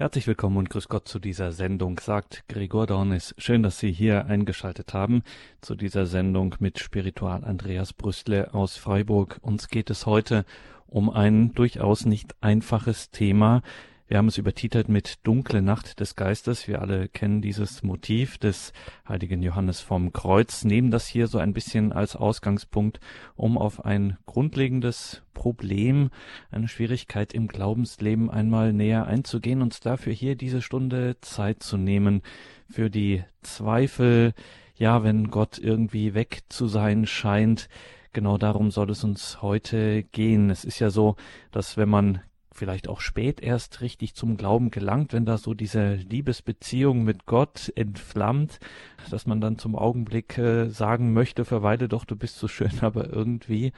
Herzlich willkommen und grüß Gott zu dieser Sendung, sagt Gregor Dornis. Schön, dass Sie hier eingeschaltet haben zu dieser Sendung mit Spiritual Andreas Brüstle aus Freiburg. Uns geht es heute um ein durchaus nicht einfaches Thema, wir haben es übertitelt mit Dunkle Nacht des Geistes. Wir alle kennen dieses Motiv des heiligen Johannes vom Kreuz, nehmen das hier so ein bisschen als Ausgangspunkt, um auf ein grundlegendes Problem, eine Schwierigkeit im Glaubensleben einmal näher einzugehen, uns dafür hier diese Stunde Zeit zu nehmen für die Zweifel, ja, wenn Gott irgendwie weg zu sein scheint, Genau darum soll es uns heute gehen. Es ist ja so, dass wenn man vielleicht auch spät erst richtig zum Glauben gelangt, wenn da so diese Liebesbeziehung mit Gott entflammt, dass man dann zum Augenblick äh, sagen möchte, verweile doch, du bist so schön, aber irgendwie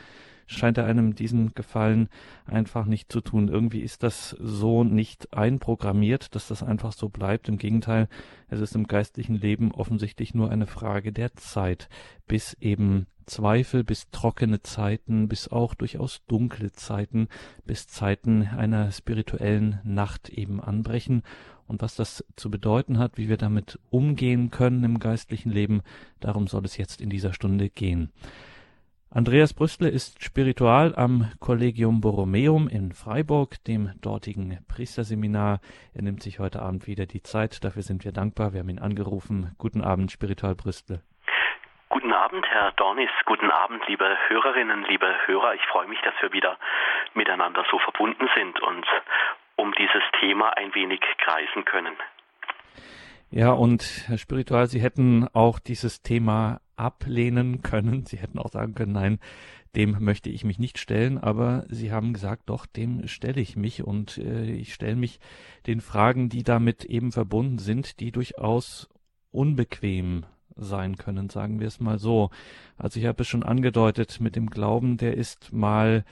scheint er einem diesen Gefallen einfach nicht zu tun. Irgendwie ist das so nicht einprogrammiert, dass das einfach so bleibt. Im Gegenteil, es ist im geistlichen Leben offensichtlich nur eine Frage der Zeit, bis eben Zweifel, bis trockene Zeiten, bis auch durchaus dunkle Zeiten, bis Zeiten einer spirituellen Nacht eben anbrechen. Und was das zu bedeuten hat, wie wir damit umgehen können im geistlichen Leben, darum soll es jetzt in dieser Stunde gehen. Andreas Brüstle ist Spiritual am Collegium Borromeum in Freiburg, dem dortigen Priesterseminar. Er nimmt sich heute Abend wieder die Zeit. Dafür sind wir dankbar. Wir haben ihn angerufen. Guten Abend, Spiritual Brüstle. Guten Abend, Herr Dornis. Guten Abend, liebe Hörerinnen, liebe Hörer. Ich freue mich, dass wir wieder miteinander so verbunden sind und um dieses Thema ein wenig kreisen können. Ja, und Herr Spiritual, Sie hätten auch dieses Thema ablehnen können. Sie hätten auch sagen können, nein, dem möchte ich mich nicht stellen, aber Sie haben gesagt, doch, dem stelle ich mich und äh, ich stelle mich den Fragen, die damit eben verbunden sind, die durchaus unbequem sein können, sagen wir es mal so. Also ich habe es schon angedeutet mit dem Glauben, der ist mal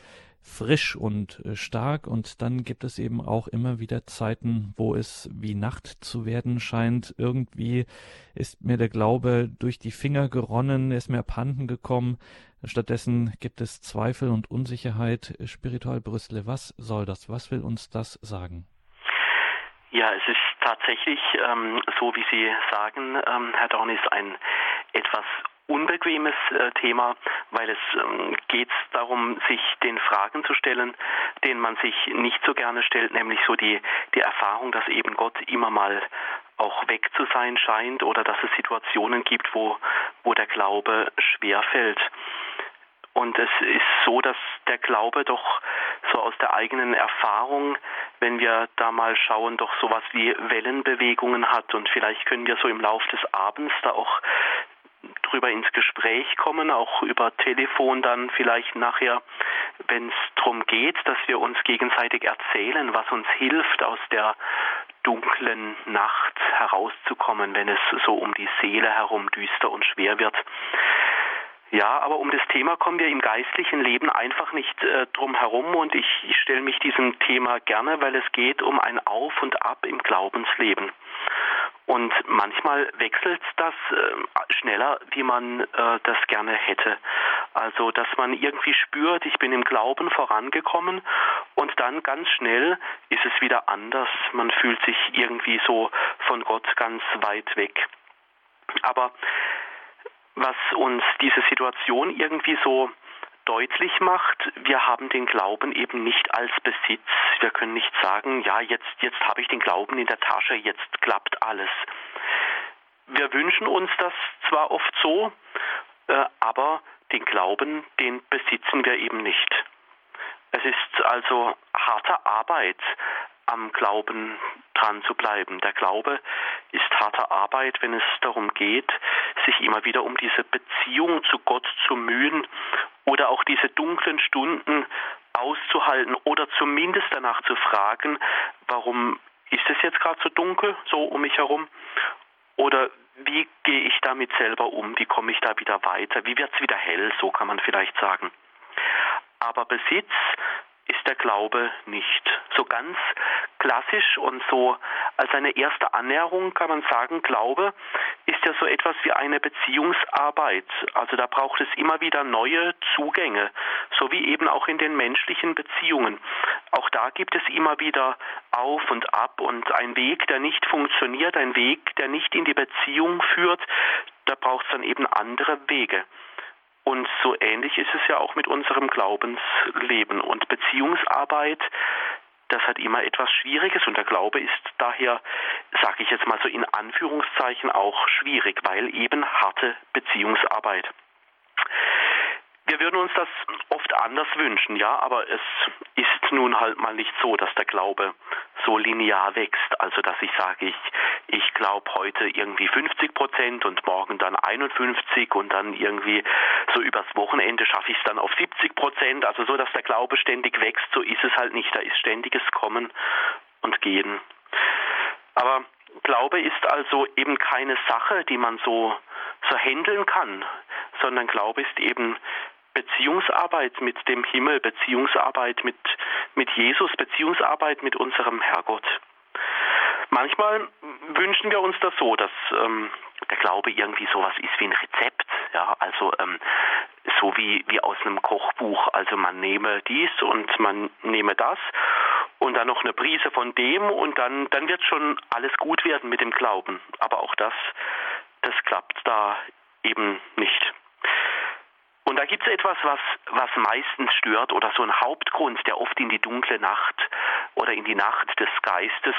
frisch und äh, stark und dann gibt es eben auch immer wieder Zeiten, wo es wie Nacht zu werden scheint. Irgendwie ist mir der Glaube durch die Finger geronnen, ist mir abhanden gekommen. Stattdessen gibt es Zweifel und Unsicherheit. Spiritual Brüssel, was soll das? Was will uns das sagen? Ja, es ist tatsächlich, ähm, so wie Sie sagen, ähm, Herr Dornis, ein etwas unbequemes äh, Thema, weil es ähm, geht darum, sich den Fragen zu stellen, denen man sich nicht so gerne stellt, nämlich so die, die Erfahrung, dass eben Gott immer mal auch weg zu sein scheint oder dass es Situationen gibt, wo, wo der Glaube schwerfällt. Und es ist so, dass der Glaube doch so aus der eigenen Erfahrung, wenn wir da mal schauen, doch sowas wie Wellenbewegungen hat. Und vielleicht können wir so im Lauf des Abends da auch drüber ins Gespräch kommen, auch über Telefon dann vielleicht nachher, wenn es darum geht, dass wir uns gegenseitig erzählen, was uns hilft, aus der dunklen Nacht herauszukommen, wenn es so um die Seele herum düster und schwer wird. Ja, aber um das Thema kommen wir im geistlichen Leben einfach nicht äh, drum herum und ich, ich stelle mich diesem Thema gerne, weil es geht um ein Auf und Ab im Glaubensleben. Und manchmal wechselt das äh, schneller, wie man äh, das gerne hätte. Also, dass man irgendwie spürt, ich bin im Glauben vorangekommen und dann ganz schnell ist es wieder anders. Man fühlt sich irgendwie so von Gott ganz weit weg. Aber was uns diese Situation irgendwie so deutlich macht, wir haben den Glauben eben nicht als Besitz. Wir können nicht sagen, ja, jetzt, jetzt habe ich den Glauben in der Tasche, jetzt klappt alles. Wir wünschen uns das zwar oft so, äh, aber den Glauben, den besitzen wir eben nicht. Es ist also harte Arbeit, am Glauben dran zu bleiben. Der Glaube ist harte Arbeit, wenn es darum geht, sich immer wieder um diese Beziehung zu Gott zu mühen oder auch diese dunklen Stunden auszuhalten oder zumindest danach zu fragen, warum ist es jetzt gerade so dunkel, so um mich herum? Oder wie gehe ich damit selber um? Wie komme ich da wieder weiter? Wie wird es wieder hell? So kann man vielleicht sagen. Aber Besitz ist der Glaube nicht. So ganz klassisch und so als eine erste Annäherung kann man sagen, Glaube ist ja so etwas wie eine Beziehungsarbeit. Also da braucht es immer wieder neue Zugänge, so wie eben auch in den menschlichen Beziehungen. Auch da gibt es immer wieder auf und ab und ein Weg, der nicht funktioniert, ein Weg, der nicht in die Beziehung führt, da braucht es dann eben andere Wege. Und so ähnlich ist es ja auch mit unserem Glaubensleben. Und Beziehungsarbeit, das hat immer etwas Schwieriges und der Glaube ist daher, sage ich jetzt mal so in Anführungszeichen, auch schwierig, weil eben harte Beziehungsarbeit. Wir würden uns das oft anders wünschen, ja, aber es ist nun halt mal nicht so, dass der Glaube so linear wächst. Also, dass ich sage, ich, ich glaube heute irgendwie 50 Prozent und morgen dann 51 und dann irgendwie so übers Wochenende schaffe ich es dann auf 70 Prozent. Also so, dass der Glaube ständig wächst, so ist es halt nicht. Da ist ständiges Kommen und Gehen. Aber Glaube ist also eben keine Sache, die man so, so handeln kann, sondern Glaube ist eben Beziehungsarbeit mit dem Himmel, Beziehungsarbeit mit, mit Jesus, Beziehungsarbeit mit unserem Herrgott. Manchmal wünschen wir uns das so, dass ähm, der Glaube irgendwie sowas ist wie ein Rezept, ja, also ähm, so wie, wie aus einem Kochbuch. Also man nehme dies und man nehme das und dann noch eine Prise von dem und dann, dann wird schon alles gut werden mit dem Glauben. Aber auch das, das klappt da eben nicht. Und da gibt es etwas, was, was meistens stört oder so ein Hauptgrund, der oft in die dunkle Nacht oder in die Nacht des Geistes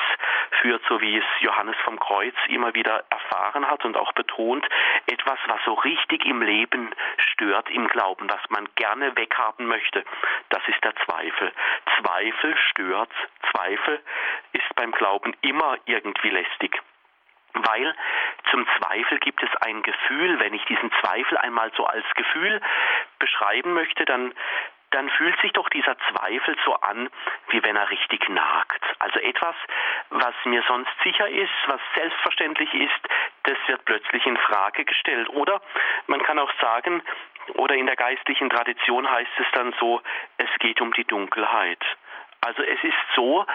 führt, so wie es Johannes vom Kreuz immer wieder erfahren hat und auch betont, etwas, was so richtig im Leben stört, im Glauben, was man gerne weghaben möchte, das ist der Zweifel. Zweifel stört, Zweifel ist beim Glauben immer irgendwie lästig. Weil zum Zweifel gibt es ein Gefühl, wenn ich diesen Zweifel einmal so als Gefühl beschreiben möchte, dann, dann fühlt sich doch dieser Zweifel so an, wie wenn er richtig nagt. Also etwas, was mir sonst sicher ist, was selbstverständlich ist, das wird plötzlich in Frage gestellt. Oder man kann auch sagen, oder in der geistlichen Tradition heißt es dann so, es geht um die Dunkelheit. Also es ist so,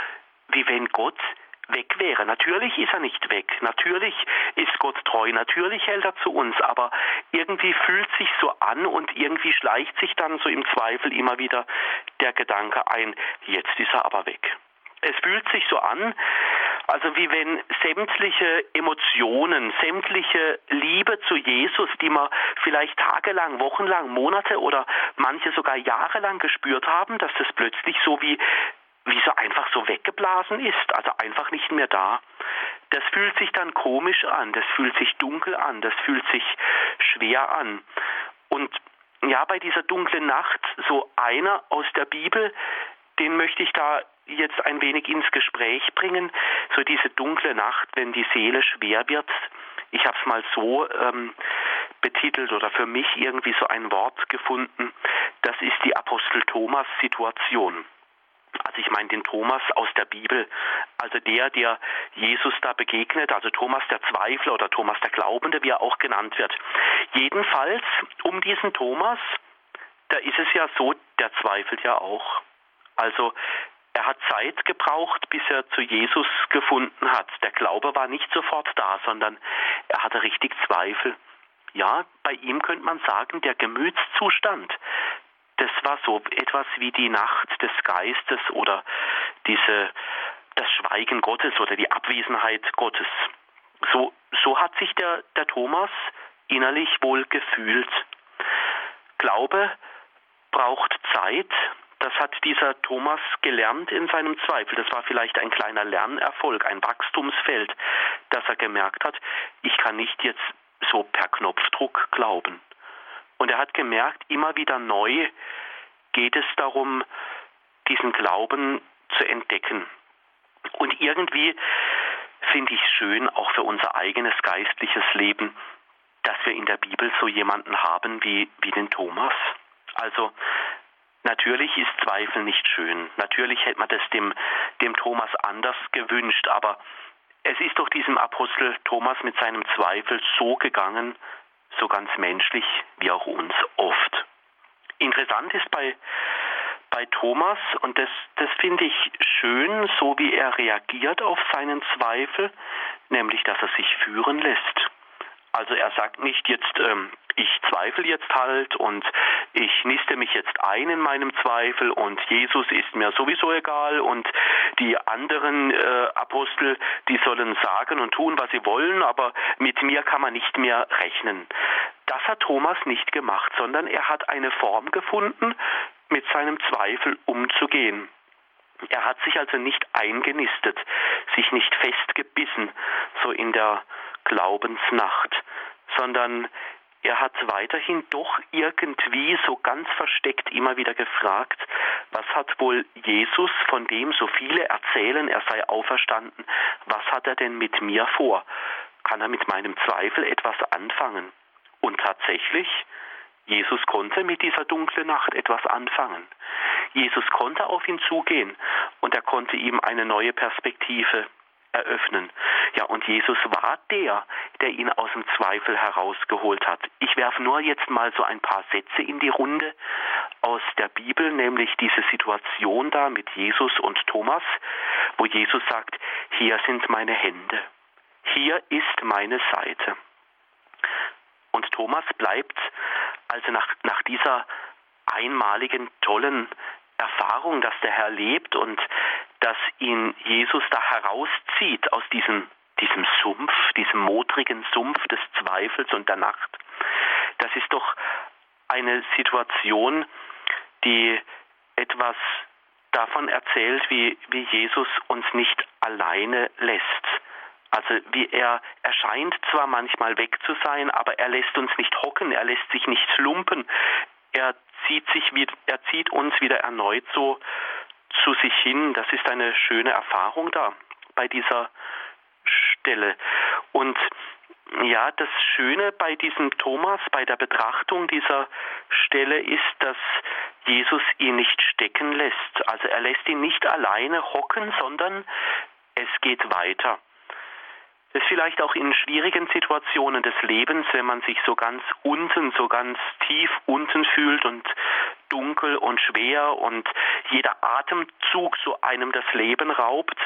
wie wenn Gott weg wäre. Natürlich ist er nicht weg. Natürlich ist Gott treu. Natürlich hält er zu uns. Aber irgendwie fühlt sich so an und irgendwie schleicht sich dann so im Zweifel immer wieder der Gedanke ein, jetzt ist er aber weg. Es fühlt sich so an, also wie wenn sämtliche Emotionen, sämtliche Liebe zu Jesus, die wir vielleicht tagelang, wochenlang, Monate oder manche sogar jahrelang gespürt haben, dass das plötzlich so wie wie so einfach so weggeblasen ist, also einfach nicht mehr da. Das fühlt sich dann komisch an, das fühlt sich dunkel an, das fühlt sich schwer an. Und ja, bei dieser dunklen Nacht, so einer aus der Bibel, den möchte ich da jetzt ein wenig ins Gespräch bringen. So diese dunkle Nacht, wenn die Seele schwer wird. Ich habe es mal so ähm, betitelt oder für mich irgendwie so ein Wort gefunden. Das ist die Apostel Thomas Situation. Also ich meine den Thomas aus der Bibel, also der, der Jesus da begegnet, also Thomas der Zweifler oder Thomas der Glaubende, wie er auch genannt wird. Jedenfalls um diesen Thomas, da ist es ja so, der zweifelt ja auch. Also er hat Zeit gebraucht, bis er zu Jesus gefunden hat. Der Glaube war nicht sofort da, sondern er hatte richtig Zweifel. Ja, bei ihm könnte man sagen, der Gemütszustand, das war so etwas wie die Nacht des Geistes oder diese, das Schweigen Gottes oder die Abwesenheit Gottes. So, so hat sich der, der Thomas innerlich wohl gefühlt. Glaube braucht Zeit. Das hat dieser Thomas gelernt in seinem Zweifel. Das war vielleicht ein kleiner Lernerfolg, ein Wachstumsfeld, dass er gemerkt hat, ich kann nicht jetzt so per Knopfdruck glauben. Und er hat gemerkt, immer wieder neu geht es darum, diesen Glauben zu entdecken. Und irgendwie finde ich schön, auch für unser eigenes geistliches Leben, dass wir in der Bibel so jemanden haben wie, wie den Thomas. Also natürlich ist Zweifel nicht schön. Natürlich hätte man das dem, dem Thomas anders gewünscht, aber es ist doch diesem Apostel Thomas mit seinem Zweifel so gegangen, so ganz menschlich wie auch uns oft. Interessant ist bei, bei Thomas, und das, das finde ich schön, so wie er reagiert auf seinen Zweifel, nämlich dass er sich führen lässt. Also er sagt nicht jetzt, ähm, ich zweifle jetzt halt und ich niste mich jetzt ein in meinem Zweifel und Jesus ist mir sowieso egal und die anderen äh, Apostel, die sollen sagen und tun, was sie wollen, aber mit mir kann man nicht mehr rechnen. Das hat Thomas nicht gemacht, sondern er hat eine Form gefunden, mit seinem Zweifel umzugehen. Er hat sich also nicht eingenistet, sich nicht festgebissen, so in der Glaubensnacht, sondern er hat weiterhin doch irgendwie so ganz versteckt immer wieder gefragt, was hat wohl Jesus, von dem so viele erzählen, er sei auferstanden, was hat er denn mit mir vor? Kann er mit meinem Zweifel etwas anfangen? Und tatsächlich, Jesus konnte mit dieser dunklen Nacht etwas anfangen. Jesus konnte auf ihn zugehen und er konnte ihm eine neue Perspektive eröffnen. Ja, und Jesus war der, der ihn aus dem Zweifel herausgeholt hat. Ich werfe nur jetzt mal so ein paar Sätze in die Runde aus der Bibel, nämlich diese Situation da mit Jesus und Thomas, wo Jesus sagt, hier sind meine Hände, hier ist meine Seite. Und Thomas bleibt also nach, nach dieser einmaligen, tollen Erfahrung, dass der Herr lebt und dass ihn Jesus da herauszieht aus diesem, diesem Sumpf, diesem modrigen Sumpf des Zweifels und der Nacht. Das ist doch eine Situation, die etwas davon erzählt, wie, wie Jesus uns nicht alleine lässt. Also wie er erscheint zwar manchmal weg zu sein, aber er lässt uns nicht hocken, er lässt sich nicht lumpen. Er zieht sich er zieht uns wieder erneut so zu sich hin. Das ist eine schöne Erfahrung da bei dieser Stelle. Und ja, das Schöne bei diesem Thomas, bei der Betrachtung dieser Stelle ist, dass Jesus ihn nicht stecken lässt. Also er lässt ihn nicht alleine hocken, sondern es geht weiter das vielleicht auch in schwierigen Situationen des Lebens, wenn man sich so ganz unten, so ganz tief unten fühlt und dunkel und schwer und jeder Atemzug so einem das Leben raubt,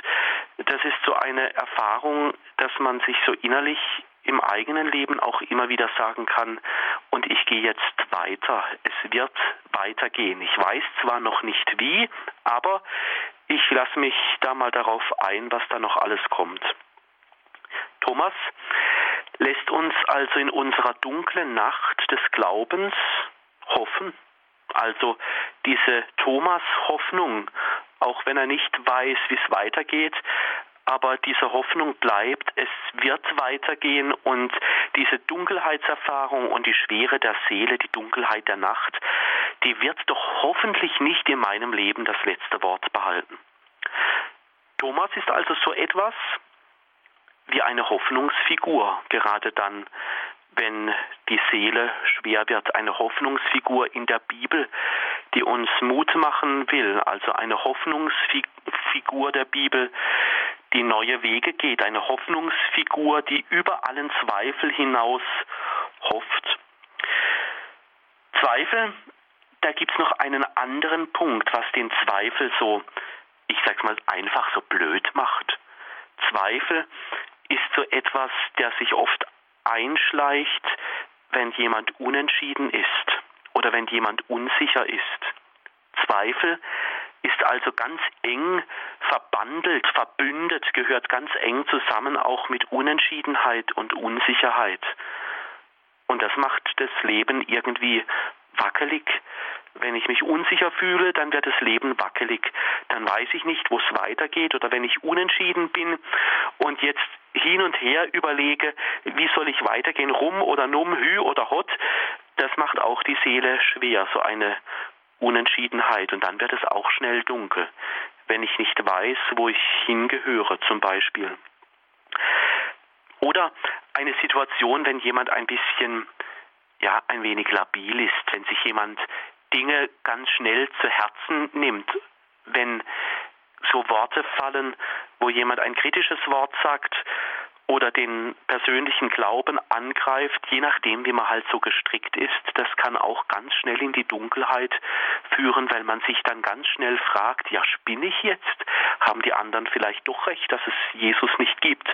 das ist so eine Erfahrung, dass man sich so innerlich im eigenen Leben auch immer wieder sagen kann, und ich gehe jetzt weiter, es wird weitergehen. Ich weiß zwar noch nicht wie, aber ich lasse mich da mal darauf ein, was da noch alles kommt. Thomas lässt uns also in unserer dunklen Nacht des Glaubens hoffen. Also diese Thomas-Hoffnung, auch wenn er nicht weiß, wie es weitergeht, aber diese Hoffnung bleibt, es wird weitergehen und diese Dunkelheitserfahrung und die Schwere der Seele, die Dunkelheit der Nacht, die wird doch hoffentlich nicht in meinem Leben das letzte Wort behalten. Thomas ist also so etwas, wie eine Hoffnungsfigur, gerade dann, wenn die Seele schwer wird. Eine Hoffnungsfigur in der Bibel, die uns Mut machen will, also eine Hoffnungsfigur der Bibel, die neue Wege geht, eine Hoffnungsfigur, die über allen Zweifel hinaus hofft. Zweifel, da gibt es noch einen anderen Punkt, was den Zweifel so, ich sag's mal, einfach so blöd macht. Zweifel ist so etwas, der sich oft einschleicht, wenn jemand unentschieden ist oder wenn jemand unsicher ist. Zweifel ist also ganz eng verbandelt, verbündet, gehört ganz eng zusammen auch mit Unentschiedenheit und Unsicherheit. Und das macht das Leben irgendwie wackelig. Wenn ich mich unsicher fühle, dann wird das Leben wackelig. Dann weiß ich nicht, wo es weitergeht. Oder wenn ich unentschieden bin und jetzt hin und her überlege, wie soll ich weitergehen, rum oder num, hü oder hot, das macht auch die Seele schwer, so eine Unentschiedenheit. Und dann wird es auch schnell dunkel, wenn ich nicht weiß, wo ich hingehöre zum Beispiel. Oder eine Situation, wenn jemand ein bisschen, ja, ein wenig labil ist, wenn sich jemand Dinge ganz schnell zu Herzen nimmt, wenn so Worte fallen, wo jemand ein kritisches Wort sagt oder den persönlichen Glauben angreift, je nachdem, wie man halt so gestrickt ist, das kann auch ganz schnell in die Dunkelheit führen, weil man sich dann ganz schnell fragt, ja, spinne ich jetzt? Haben die anderen vielleicht doch recht, dass es Jesus nicht gibt?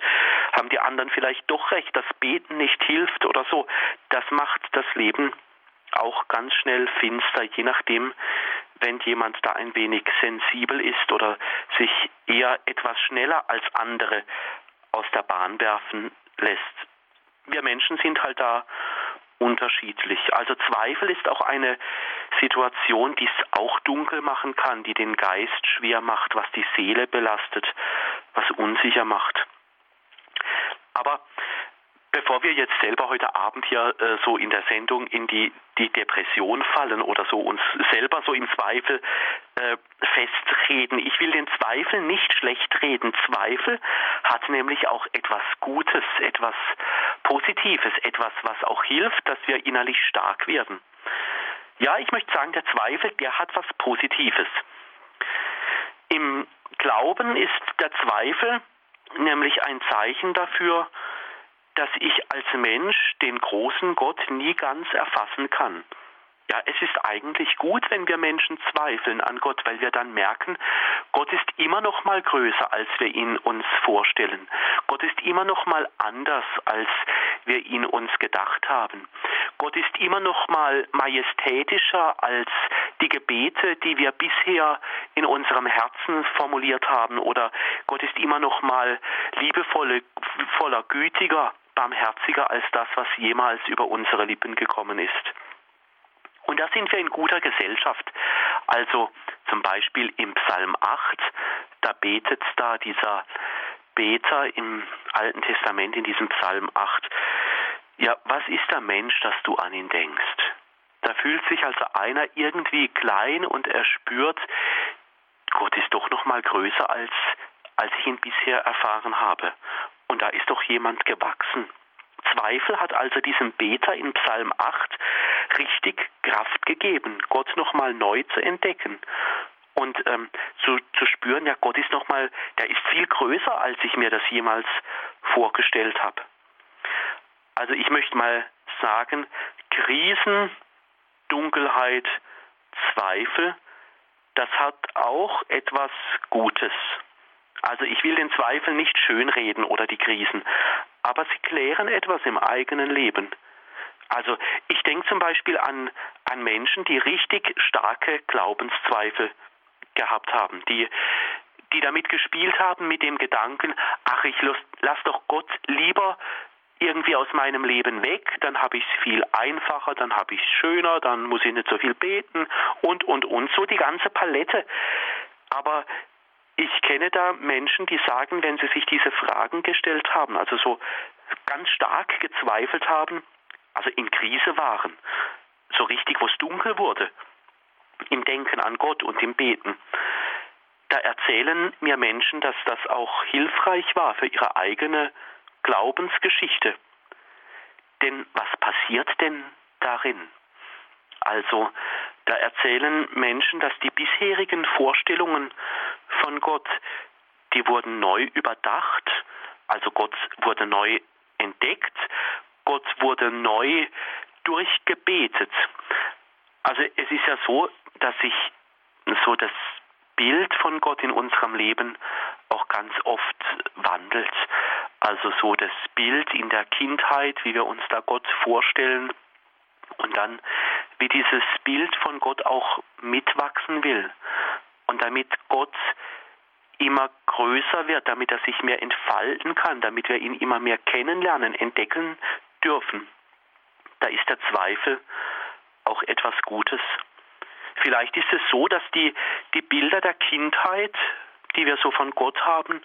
Haben die anderen vielleicht doch recht, dass Beten nicht hilft oder so? Das macht das Leben auch ganz schnell finster, je nachdem, wenn jemand da ein wenig sensibel ist oder sich eher etwas schneller als andere aus der Bahn werfen lässt. Wir Menschen sind halt da unterschiedlich. Also Zweifel ist auch eine Situation, die es auch dunkel machen kann, die den Geist schwer macht, was die Seele belastet, was unsicher macht. Aber bevor wir jetzt selber heute Abend hier äh, so in der Sendung in die, die Depression fallen oder so uns selber so im Zweifel äh, festreden, ich will den Zweifel nicht schlecht reden. Zweifel hat nämlich auch etwas Gutes, etwas Positives, etwas, was auch hilft, dass wir innerlich stark werden. Ja, ich möchte sagen, der Zweifel, der hat was Positives. Im Glauben ist der Zweifel nämlich ein Zeichen dafür, dass ich als Mensch den großen Gott nie ganz erfassen kann. Ja, es ist eigentlich gut, wenn wir Menschen zweifeln an Gott, weil wir dann merken, Gott ist immer noch mal größer, als wir ihn uns vorstellen. Gott ist immer noch mal anders, als wir ihn uns gedacht haben. Gott ist immer noch mal majestätischer als die Gebete, die wir bisher in unserem Herzen formuliert haben oder Gott ist immer noch mal liebevoller, voller gütiger barmherziger als das, was jemals über unsere Lippen gekommen ist. Und da sind wir in guter Gesellschaft. Also zum Beispiel im Psalm 8, da betet da dieser Beter im Alten Testament in diesem Psalm 8, ja, was ist der Mensch, dass du an ihn denkst? Da fühlt sich also einer irgendwie klein und er spürt, Gott ist doch noch mal größer als als ich ihn bisher erfahren habe. Und da ist doch jemand gewachsen. Zweifel hat also diesem Beter in Psalm 8 richtig Kraft gegeben, Gott nochmal neu zu entdecken und ähm, zu, zu spüren, ja, Gott ist nochmal, der ist viel größer, als ich mir das jemals vorgestellt habe. Also ich möchte mal sagen, Krisen, Dunkelheit, Zweifel, das hat auch etwas Gutes. Also ich will den Zweifel nicht schönreden oder die Krisen, aber sie klären etwas im eigenen Leben. Also ich denke zum Beispiel an, an Menschen, die richtig starke Glaubenszweifel gehabt haben, die, die damit gespielt haben mit dem Gedanken, ach, ich lass, lass doch Gott lieber irgendwie aus meinem Leben weg, dann habe ich es viel einfacher, dann habe ich es schöner, dann muss ich nicht so viel beten und, und, und, so die ganze Palette. Aber ich kenne da Menschen, die sagen, wenn sie sich diese Fragen gestellt haben, also so ganz stark gezweifelt haben, also in Krise waren, so richtig, wo es dunkel wurde, im Denken an Gott und im Beten, da erzählen mir Menschen, dass das auch hilfreich war für ihre eigene Glaubensgeschichte. Denn was passiert denn darin? Also, da erzählen Menschen, dass die bisherigen Vorstellungen von Gott, die wurden neu überdacht, also Gott wurde neu entdeckt, Gott wurde neu durchgebetet. Also es ist ja so, dass sich so das Bild von Gott in unserem Leben auch ganz oft wandelt. Also so das Bild in der Kindheit, wie wir uns da Gott vorstellen und dann wie dieses Bild von Gott auch mitwachsen will und damit Gott immer größer wird, damit er sich mehr entfalten kann, damit wir ihn immer mehr kennenlernen, entdecken dürfen. Da ist der Zweifel auch etwas Gutes. Vielleicht ist es so, dass die, die Bilder der Kindheit, die wir so von Gott haben,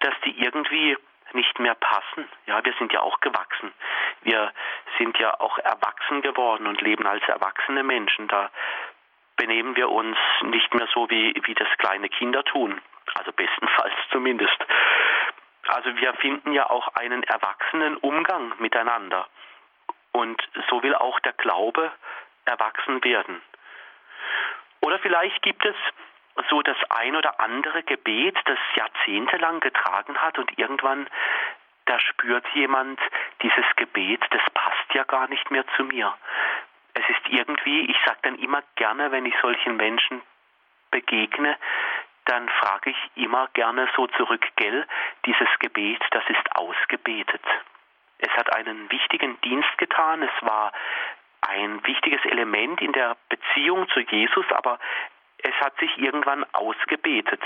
dass die irgendwie nicht mehr passen. Ja, wir sind ja auch gewachsen. Wir sind ja auch erwachsen geworden und leben als erwachsene Menschen. Da benehmen wir uns nicht mehr so, wie, wie das kleine Kinder tun. Also bestenfalls zumindest. Also wir finden ja auch einen erwachsenen Umgang miteinander. Und so will auch der Glaube erwachsen werden. Oder vielleicht gibt es so das ein oder andere Gebet, das jahrzehntelang getragen hat und irgendwann da spürt jemand dieses Gebet, das passt ja gar nicht mehr zu mir. Es ist irgendwie, ich sage dann immer gerne, wenn ich solchen Menschen begegne, dann frage ich immer gerne so zurück, gell, dieses Gebet, das ist ausgebetet. Es hat einen wichtigen Dienst getan, es war ein wichtiges Element in der Beziehung zu Jesus, aber es hat sich irgendwann ausgebetet.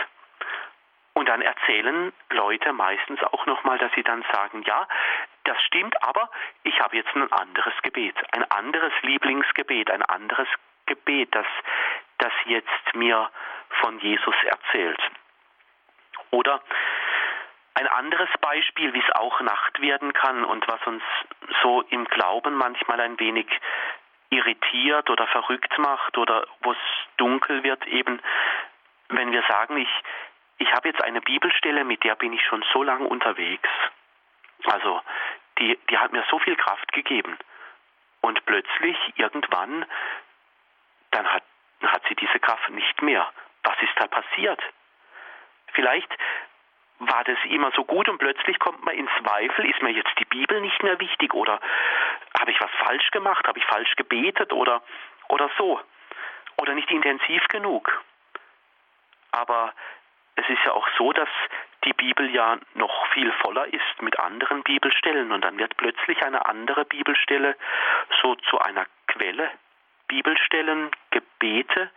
Und dann erzählen Leute meistens auch nochmal, dass sie dann sagen, ja, das stimmt, aber ich habe jetzt ein anderes Gebet, ein anderes Lieblingsgebet, ein anderes Gebet, das, das jetzt mir von Jesus erzählt. Oder ein anderes Beispiel, wie es auch Nacht werden kann und was uns so im Glauben manchmal ein wenig irritiert oder verrückt macht oder wo es dunkel wird, eben wenn wir sagen, ich, ich habe jetzt eine Bibelstelle, mit der bin ich schon so lange unterwegs. Also die, die hat mir so viel Kraft gegeben. Und plötzlich, irgendwann, dann hat, hat sie diese Kraft nicht mehr. Was ist da passiert? Vielleicht war das immer so gut und plötzlich kommt man in Zweifel, ist mir jetzt die Bibel nicht mehr wichtig oder habe ich was falsch gemacht, habe ich falsch gebetet oder, oder so oder nicht intensiv genug. Aber es ist ja auch so, dass die Bibel ja noch viel voller ist mit anderen Bibelstellen und dann wird plötzlich eine andere Bibelstelle so zu einer Quelle. Bibelstellen, Gebete,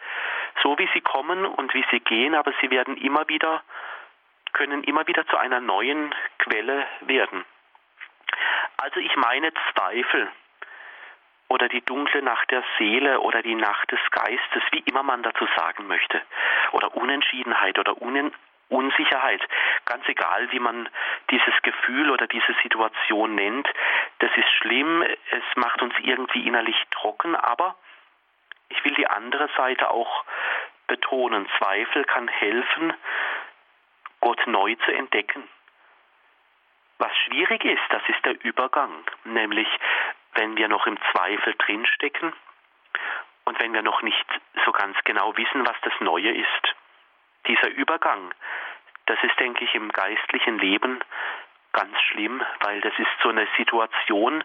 so wie sie kommen und wie sie gehen, aber sie werden immer wieder, können immer wieder zu einer neuen Quelle werden. Also ich meine Zweifel oder die dunkle Nacht der Seele oder die Nacht des Geistes, wie immer man dazu sagen möchte, oder Unentschiedenheit oder Unen Unsicherheit, ganz egal, wie man dieses Gefühl oder diese Situation nennt, das ist schlimm, es macht uns irgendwie innerlich trocken, aber ich will die andere Seite auch betonen. Zweifel kann helfen, Gott neu zu entdecken. Was schwierig ist, das ist der Übergang, nämlich wenn wir noch im Zweifel drinstecken und wenn wir noch nicht so ganz genau wissen, was das Neue ist. Dieser Übergang, das ist, denke ich, im geistlichen Leben ganz schlimm, weil das ist so eine Situation,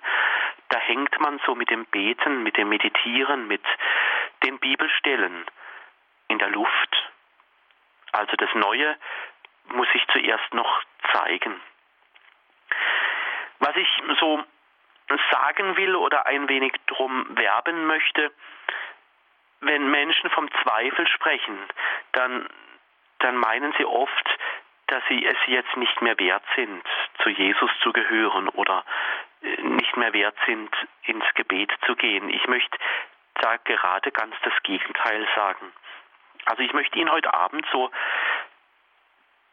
da hängt man so mit dem Beten, mit dem Meditieren, mit den Bibelstellen in der Luft. Also das Neue muss sich zuerst noch zeigen. Was ich so sagen will oder ein wenig drum werben möchte, wenn Menschen vom Zweifel sprechen, dann, dann meinen sie oft, dass sie es jetzt nicht mehr wert sind, zu Jesus zu gehören oder äh, nicht mehr wert sind, ins Gebet zu gehen. Ich möchte da gerade ganz das Gegenteil sagen. Also ich möchte Ihnen heute Abend so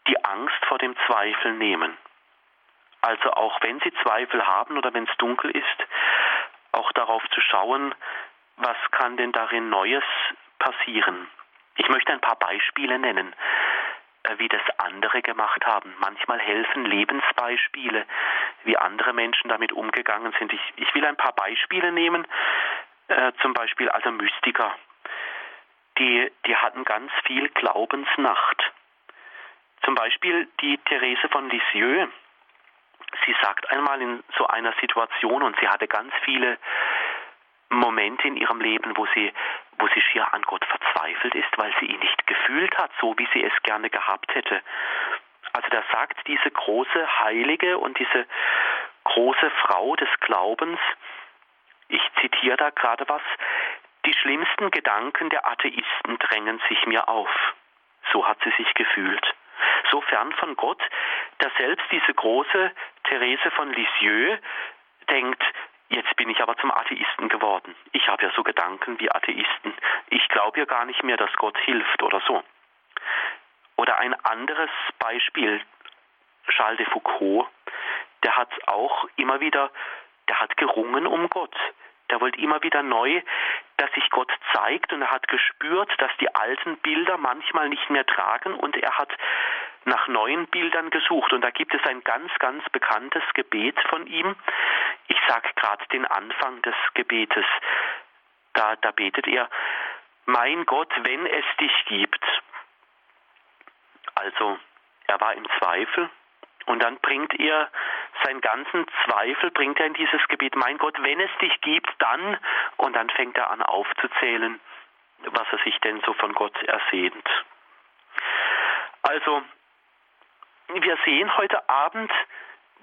die Angst vor dem Zweifel nehmen. Also auch wenn Sie Zweifel haben oder wenn es dunkel ist, auch darauf zu schauen, was kann denn darin Neues passieren. Ich möchte ein paar Beispiele nennen, äh, wie das andere gemacht haben. Manchmal helfen Lebensbeispiele, wie andere Menschen damit umgegangen sind. Ich, ich will ein paar Beispiele nehmen, äh, zum Beispiel also Mystiker. Die, die hatten ganz viel Glaubensnacht. Zum Beispiel die Therese von Lisieux sie sagt einmal in so einer Situation und sie hatte ganz viele Momente in ihrem Leben, wo sie, wo sie schier an Gott verzweifelt ist, weil sie ihn nicht gefühlt hat, so wie sie es gerne gehabt hätte. Also da sagt diese große Heilige und diese große Frau des Glaubens, ich zitiere da gerade was, die schlimmsten Gedanken der Atheisten drängen sich mir auf. So hat sie sich gefühlt so fern von Gott, dass selbst diese große Therese von Lisieux denkt, jetzt bin ich aber zum Atheisten geworden. Ich habe ja so Gedanken wie Atheisten. Ich glaube ja gar nicht mehr, dass Gott hilft oder so. Oder ein anderes Beispiel, Charles de Foucault, der hat auch immer wieder, der hat gerungen um Gott. Der wollte immer wieder neu, dass sich Gott zeigt und er hat gespürt, dass die alten Bilder manchmal nicht mehr tragen und er hat nach neuen Bildern gesucht. Und da gibt es ein ganz, ganz bekanntes Gebet von ihm. Ich sage gerade den Anfang des Gebetes. Da, da betet er, mein Gott, wenn es dich gibt. Also, er war im Zweifel und dann bringt er seinen ganzen Zweifel bringt er in dieses Gebet, mein Gott, wenn es dich gibt, dann, und dann fängt er an aufzuzählen, was er sich denn so von Gott ersehnt. Also, wir sehen heute Abend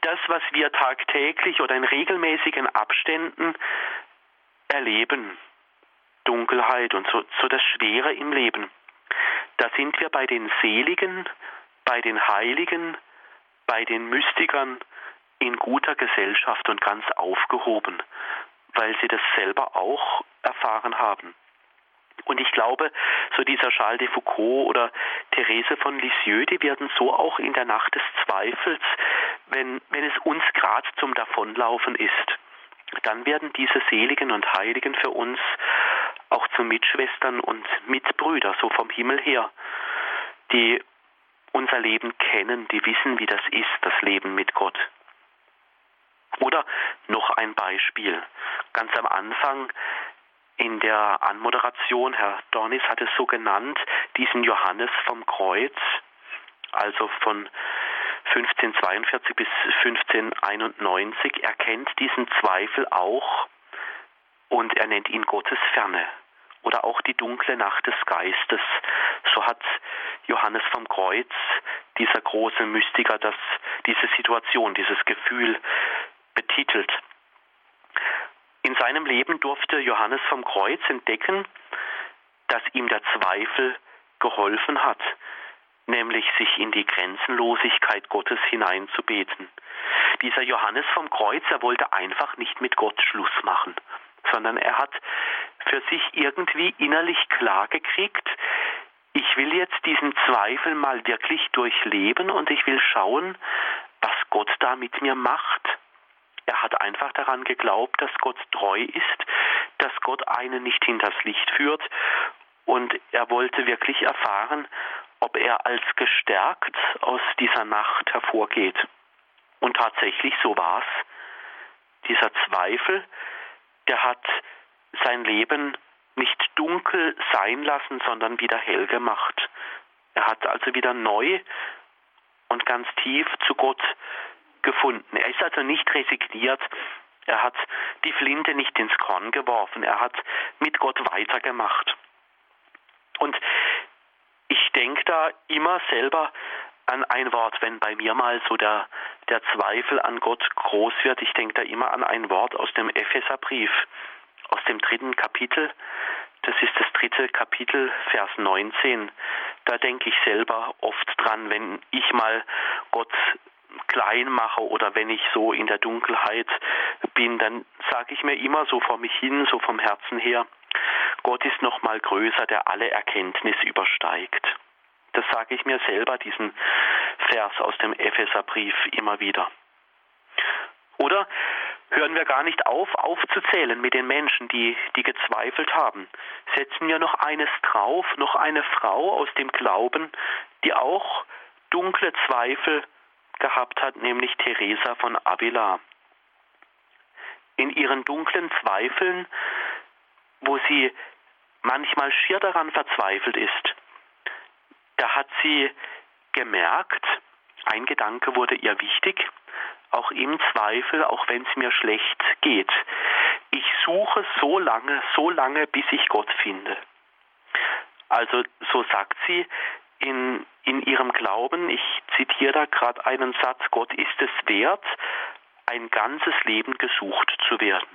das, was wir tagtäglich oder in regelmäßigen Abständen erleben. Dunkelheit und so, so das Schwere im Leben. Da sind wir bei den Seligen, bei den Heiligen, bei den Mystikern in guter Gesellschaft und ganz aufgehoben, weil sie das selber auch erfahren haben. Und ich glaube, so dieser Charles de Foucault oder Therese von Lisieux, die werden so auch in der Nacht des Zweifels, wenn, wenn es uns gerade zum Davonlaufen ist, dann werden diese Seligen und Heiligen für uns auch zu Mitschwestern und Mitbrüder, so vom Himmel her, die unser Leben kennen, die wissen, wie das ist, das Leben mit Gott. Oder noch ein Beispiel. Ganz am Anfang in der Anmoderation, Herr Dornis hat es so genannt, diesen Johannes vom Kreuz, also von 1542 bis 1591, erkennt diesen Zweifel auch und er nennt ihn Gottes Ferne oder auch die dunkle Nacht des Geistes. So hat Johannes vom Kreuz, dieser große Mystiker, das, diese Situation, dieses Gefühl betitelt. In seinem Leben durfte Johannes vom Kreuz entdecken, dass ihm der Zweifel geholfen hat, nämlich sich in die Grenzenlosigkeit Gottes hineinzubeten. Dieser Johannes vom Kreuz, er wollte einfach nicht mit Gott Schluss machen, sondern er hat für sich irgendwie innerlich klar gekriegt, ich will jetzt diesen Zweifel mal wirklich durchleben und ich will schauen, was Gott da mit mir macht. Er hat einfach daran geglaubt, dass Gott treu ist, dass Gott einen nicht hinters Licht führt und er wollte wirklich erfahren, ob er als gestärkt aus dieser Nacht hervorgeht. Und tatsächlich so war's. Dieser Zweifel, der hat sein Leben nicht dunkel sein lassen, sondern wieder hell gemacht. Er hat also wieder neu und ganz tief zu Gott gefunden. Er ist also nicht resigniert. Er hat die Flinte nicht ins Korn geworfen. Er hat mit Gott weitergemacht. Und ich denke da immer selber an ein Wort, wenn bei mir mal so der, der Zweifel an Gott groß wird. Ich denke da immer an ein Wort aus dem Epheserbrief, aus dem dritten Kapitel. Das ist das dritte Kapitel, Vers 19. Da denke ich selber oft dran, wenn ich mal Gott klein mache oder wenn ich so in der Dunkelheit bin, dann sage ich mir immer so vor mich hin, so vom Herzen her, Gott ist noch mal größer, der alle Erkenntnis übersteigt. Das sage ich mir selber, diesen Vers aus dem Epheserbrief immer wieder. Oder hören wir gar nicht auf, aufzuzählen mit den Menschen, die, die gezweifelt haben. Setzen wir noch eines drauf, noch eine Frau aus dem Glauben, die auch dunkle Zweifel gehabt hat, nämlich Teresa von Avila. In ihren dunklen Zweifeln, wo sie manchmal schier daran verzweifelt ist, da hat sie gemerkt, ein Gedanke wurde ihr wichtig, auch im Zweifel, auch wenn es mir schlecht geht. Ich suche so lange, so lange, bis ich Gott finde. Also so sagt sie, in, in ihrem Glauben, ich zitiere da gerade einen Satz, Gott ist es wert, ein ganzes Leben gesucht zu werden.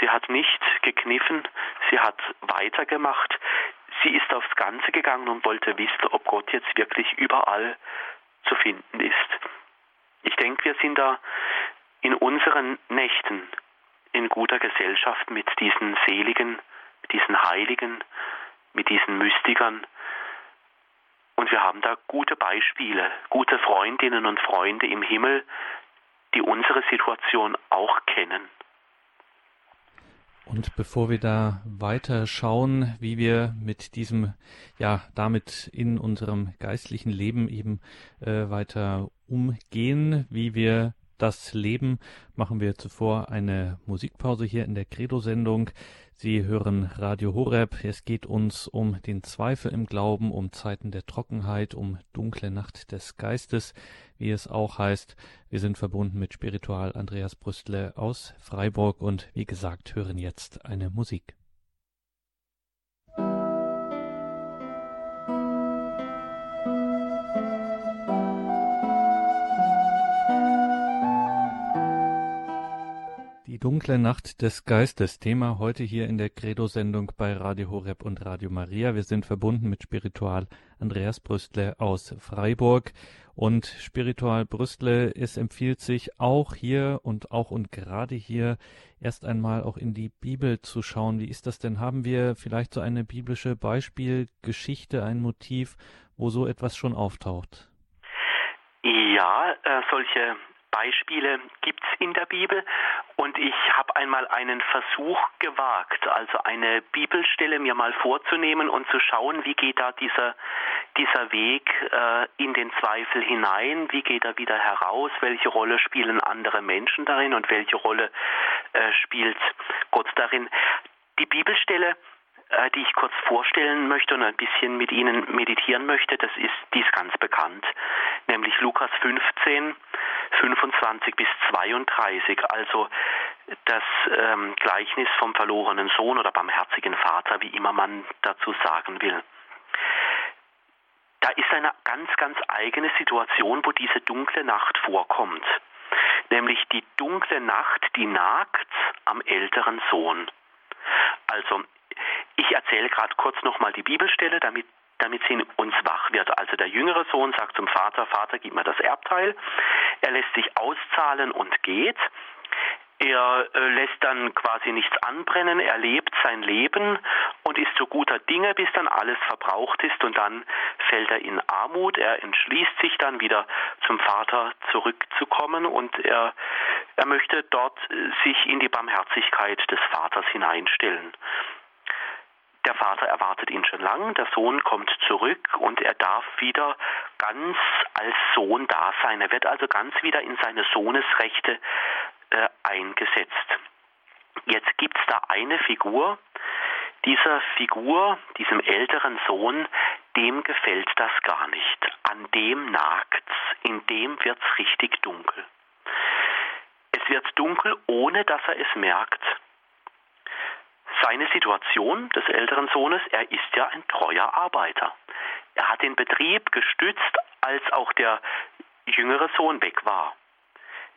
Sie hat nicht gekniffen, sie hat weitergemacht, sie ist aufs Ganze gegangen und wollte wissen, ob Gott jetzt wirklich überall zu finden ist. Ich denke, wir sind da in unseren Nächten in guter Gesellschaft mit diesen Seligen, diesen Heiligen, mit diesen Mystikern, und wir haben da gute Beispiele, gute Freundinnen und Freunde im Himmel, die unsere Situation auch kennen. Und bevor wir da weiter schauen, wie wir mit diesem, ja, damit in unserem geistlichen Leben eben äh, weiter umgehen, wie wir das Leben machen wir zuvor eine Musikpause hier in der Credo-Sendung. Sie hören Radio Horeb. Es geht uns um den Zweifel im Glauben, um Zeiten der Trockenheit, um dunkle Nacht des Geistes, wie es auch heißt. Wir sind verbunden mit Spiritual Andreas Brüstle aus Freiburg und wie gesagt hören jetzt eine Musik. Dunkle Nacht des Geistes, Thema heute hier in der Credo-Sendung bei Radio Horeb und Radio Maria. Wir sind verbunden mit Spiritual Andreas Brüstle aus Freiburg. Und Spiritual Brüstle, es empfiehlt sich auch hier und auch und gerade hier erst einmal auch in die Bibel zu schauen. Wie ist das denn? Haben wir vielleicht so eine biblische Beispielgeschichte, ein Motiv, wo so etwas schon auftaucht? Ja, äh, solche Beispiele gibt es in der Bibel. Und ich habe einmal einen Versuch gewagt, also eine Bibelstelle mir mal vorzunehmen und zu schauen, wie geht da dieser, dieser Weg äh, in den Zweifel hinein, wie geht er wieder heraus, welche Rolle spielen andere Menschen darin? Und welche Rolle äh, spielt Gott darin. Die Bibelstelle äh, die ich kurz vorstellen möchte und ein bisschen mit Ihnen meditieren möchte, das ist dies ganz bekannt, nämlich Lukas 15, 25 bis 32, also das ähm, Gleichnis vom verlorenen Sohn oder barmherzigen Vater, wie immer man dazu sagen will. Da ist eine ganz, ganz eigene Situation, wo diese dunkle Nacht vorkommt, nämlich die dunkle Nacht, die nagt am älteren Sohn. Also ich erzähle gerade kurz nochmal die Bibelstelle, damit, damit sie in uns wach wird. Also der jüngere Sohn sagt zum Vater, Vater, gib mir das Erbteil. Er lässt sich auszahlen und geht. Er äh, lässt dann quasi nichts anbrennen, er lebt sein Leben und ist so guter Dinge, bis dann alles verbraucht ist und dann fällt er in Armut. Er entschließt sich dann wieder zum Vater zurückzukommen und er, er möchte dort äh, sich in die Barmherzigkeit des Vaters hineinstellen. Der Vater erwartet ihn schon lang, der Sohn kommt zurück und er darf wieder ganz als Sohn da sein. Er wird also ganz wieder in seine Sohnesrechte äh, eingesetzt. Jetzt gibt es da eine Figur, dieser Figur, diesem älteren Sohn, dem gefällt das gar nicht. An dem nagt's, in dem wird's richtig dunkel. Es wird dunkel, ohne dass er es merkt seine Situation des älteren Sohnes, er ist ja ein treuer Arbeiter. Er hat den Betrieb gestützt, als auch der jüngere Sohn weg war.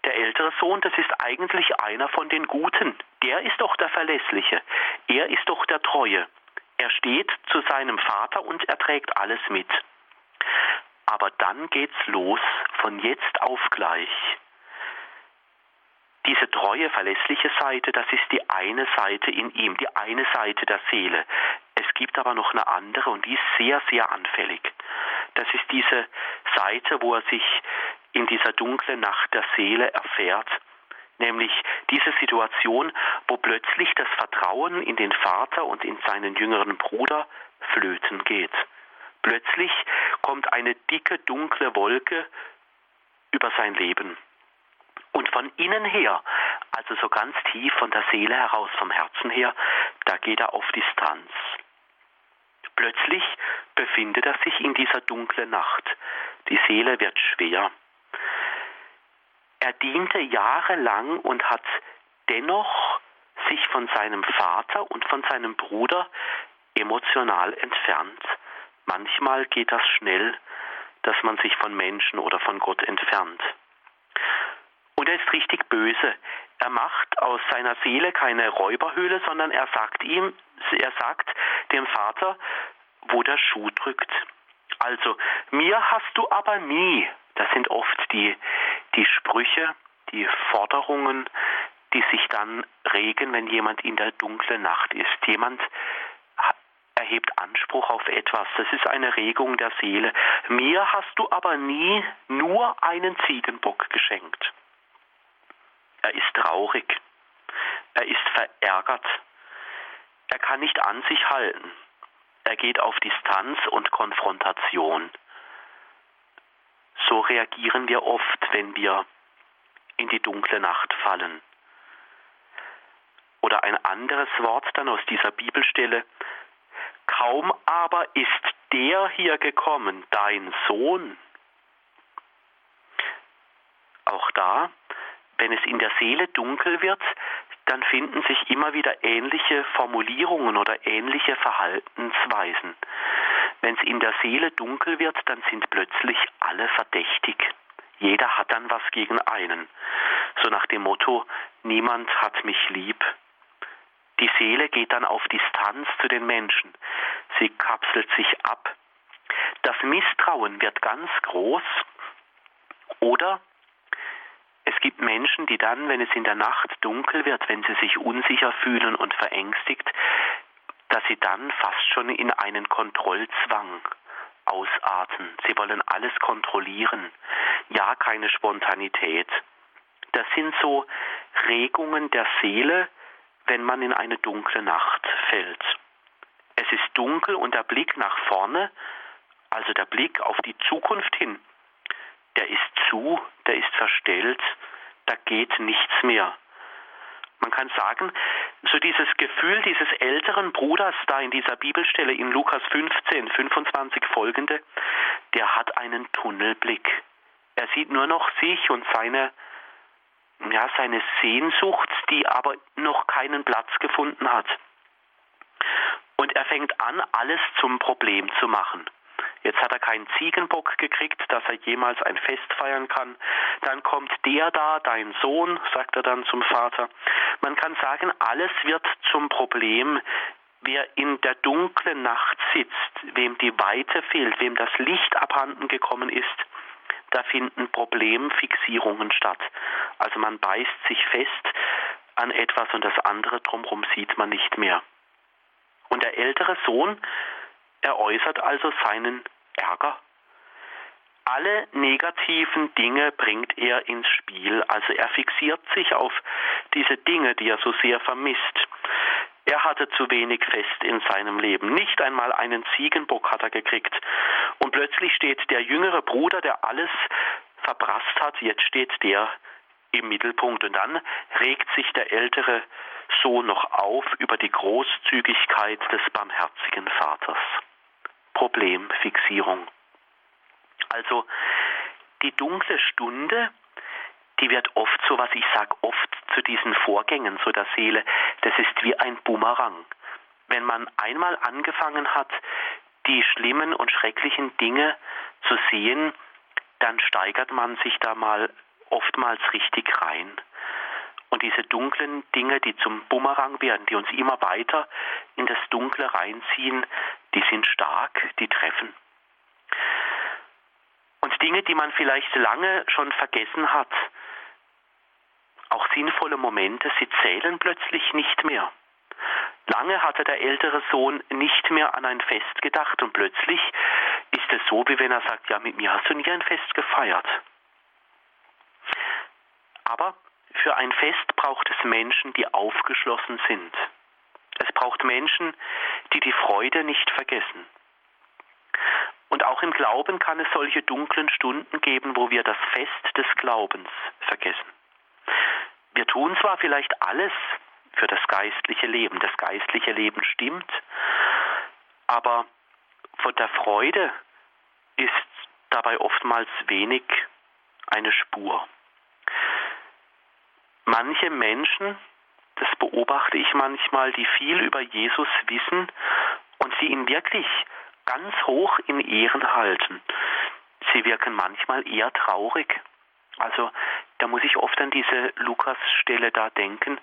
Der ältere Sohn, das ist eigentlich einer von den Guten. Der ist doch der Verlässliche. Er ist doch der Treue. Er steht zu seinem Vater und er trägt alles mit. Aber dann geht's los, von jetzt auf gleich. Diese treue, verlässliche Seite, das ist die eine Seite in ihm, die eine Seite der Seele. Es gibt aber noch eine andere und die ist sehr, sehr anfällig. Das ist diese Seite, wo er sich in dieser dunklen Nacht der Seele erfährt, nämlich diese Situation, wo plötzlich das Vertrauen in den Vater und in seinen jüngeren Bruder flöten geht. Plötzlich kommt eine dicke, dunkle Wolke über sein Leben. Und von innen her, also so ganz tief von der Seele heraus, vom Herzen her, da geht er auf Distanz. Plötzlich befindet er sich in dieser dunklen Nacht. Die Seele wird schwer. Er diente jahrelang und hat dennoch sich von seinem Vater und von seinem Bruder emotional entfernt. Manchmal geht das schnell, dass man sich von Menschen oder von Gott entfernt. Und er ist richtig böse. Er macht aus seiner Seele keine Räuberhöhle, sondern er sagt ihm, er sagt dem Vater, wo der Schuh drückt. Also, mir hast du aber nie, das sind oft die, die Sprüche, die Forderungen, die sich dann regen, wenn jemand in der dunklen Nacht ist. Jemand erhebt Anspruch auf etwas. Das ist eine Regung der Seele. Mir hast du aber nie nur einen Ziegenbock geschenkt. Er ist traurig. Er ist verärgert. Er kann nicht an sich halten. Er geht auf Distanz und Konfrontation. So reagieren wir oft, wenn wir in die dunkle Nacht fallen. Oder ein anderes Wort dann aus dieser Bibelstelle. Kaum aber ist der hier gekommen, dein Sohn. Auch da, wenn es in der Seele dunkel wird, dann finden sich immer wieder ähnliche Formulierungen oder ähnliche Verhaltensweisen. Wenn es in der Seele dunkel wird, dann sind plötzlich alle verdächtig. Jeder hat dann was gegen einen. So nach dem Motto, niemand hat mich lieb. Die Seele geht dann auf Distanz zu den Menschen. Sie kapselt sich ab. Das Misstrauen wird ganz groß. Oder gibt Menschen, die dann, wenn es in der Nacht dunkel wird, wenn sie sich unsicher fühlen und verängstigt, dass sie dann fast schon in einen Kontrollzwang ausarten. Sie wollen alles kontrollieren. Ja, keine Spontanität. Das sind so Regungen der Seele, wenn man in eine dunkle Nacht fällt. Es ist dunkel und der Blick nach vorne, also der Blick auf die Zukunft hin, der ist zu, der ist verstellt, da geht nichts mehr. Man kann sagen, so dieses Gefühl dieses älteren Bruders da in dieser Bibelstelle in Lukas 15, 25 folgende, der hat einen Tunnelblick. Er sieht nur noch sich und seine, ja, seine Sehnsucht, die aber noch keinen Platz gefunden hat. Und er fängt an, alles zum Problem zu machen. Jetzt hat er keinen Ziegenbock gekriegt, dass er jemals ein Fest feiern kann. Dann kommt der da, dein Sohn, sagt er dann zum Vater. Man kann sagen, alles wird zum Problem. Wer in der dunklen Nacht sitzt, wem die Weite fehlt, wem das Licht abhanden gekommen ist, da finden Problemfixierungen statt. Also man beißt sich fest an etwas und das andere drumherum sieht man nicht mehr. Und der ältere Sohn, er äußert also seinen Ärger. Alle negativen Dinge bringt er ins Spiel, also er fixiert sich auf diese Dinge, die er so sehr vermisst. Er hatte zu wenig Fest in seinem Leben. Nicht einmal einen Ziegenbock hat er gekriegt. Und plötzlich steht der jüngere Bruder, der alles verprasst hat, jetzt steht der im Mittelpunkt. Und dann regt sich der ältere Sohn noch auf über die Großzügigkeit des barmherzigen Vaters. Problemfixierung. Also die dunkle Stunde, die wird oft so, was ich sage, oft zu diesen Vorgängen so der Seele, das ist wie ein Bumerang. Wenn man einmal angefangen hat, die schlimmen und schrecklichen Dinge zu sehen, dann steigert man sich da mal oftmals richtig rein. Und diese dunklen Dinge, die zum Bumerang werden, die uns immer weiter in das Dunkle reinziehen, die sind stark, die treffen. Und Dinge, die man vielleicht lange schon vergessen hat, auch sinnvolle Momente, sie zählen plötzlich nicht mehr. Lange hatte der ältere Sohn nicht mehr an ein Fest gedacht und plötzlich ist es so, wie wenn er sagt, ja, mit mir hast du nie ein Fest gefeiert. Aber für ein Fest braucht es Menschen, die aufgeschlossen sind. Es braucht Menschen, die die Freude nicht vergessen. Und auch im Glauben kann es solche dunklen Stunden geben, wo wir das Fest des Glaubens vergessen. Wir tun zwar vielleicht alles für das geistliche Leben, das geistliche Leben stimmt, aber von der Freude ist dabei oftmals wenig eine Spur. Manche Menschen, das beobachte ich manchmal, die viel über Jesus wissen und sie ihn wirklich ganz hoch in Ehren halten. Sie wirken manchmal eher traurig. Also da muss ich oft an diese Lukas-Stelle da denken,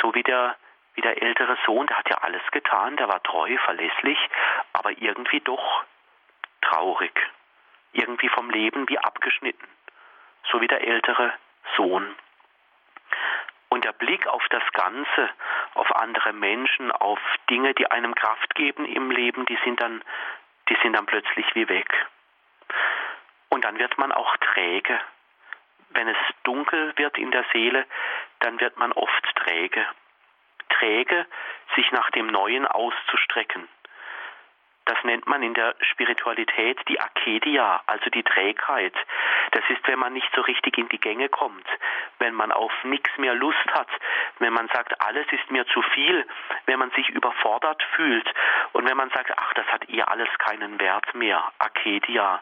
so wie der, wie der ältere Sohn, der hat ja alles getan, der war treu, verlässlich, aber irgendwie doch traurig, irgendwie vom Leben wie abgeschnitten, so wie der ältere Sohn. Und der Blick auf das Ganze, auf andere Menschen, auf Dinge, die einem Kraft geben im Leben, die sind dann, die sind dann plötzlich wie weg. Und dann wird man auch träge. Wenn es dunkel wird in der Seele, dann wird man oft träge. Träge, sich nach dem Neuen auszustrecken. Das nennt man in der Spiritualität die Akedia, also die Trägheit. Das ist, wenn man nicht so richtig in die Gänge kommt, wenn man auf nichts mehr Lust hat, wenn man sagt, alles ist mir zu viel, wenn man sich überfordert fühlt und wenn man sagt, ach, das hat ihr alles keinen Wert mehr. Akedia,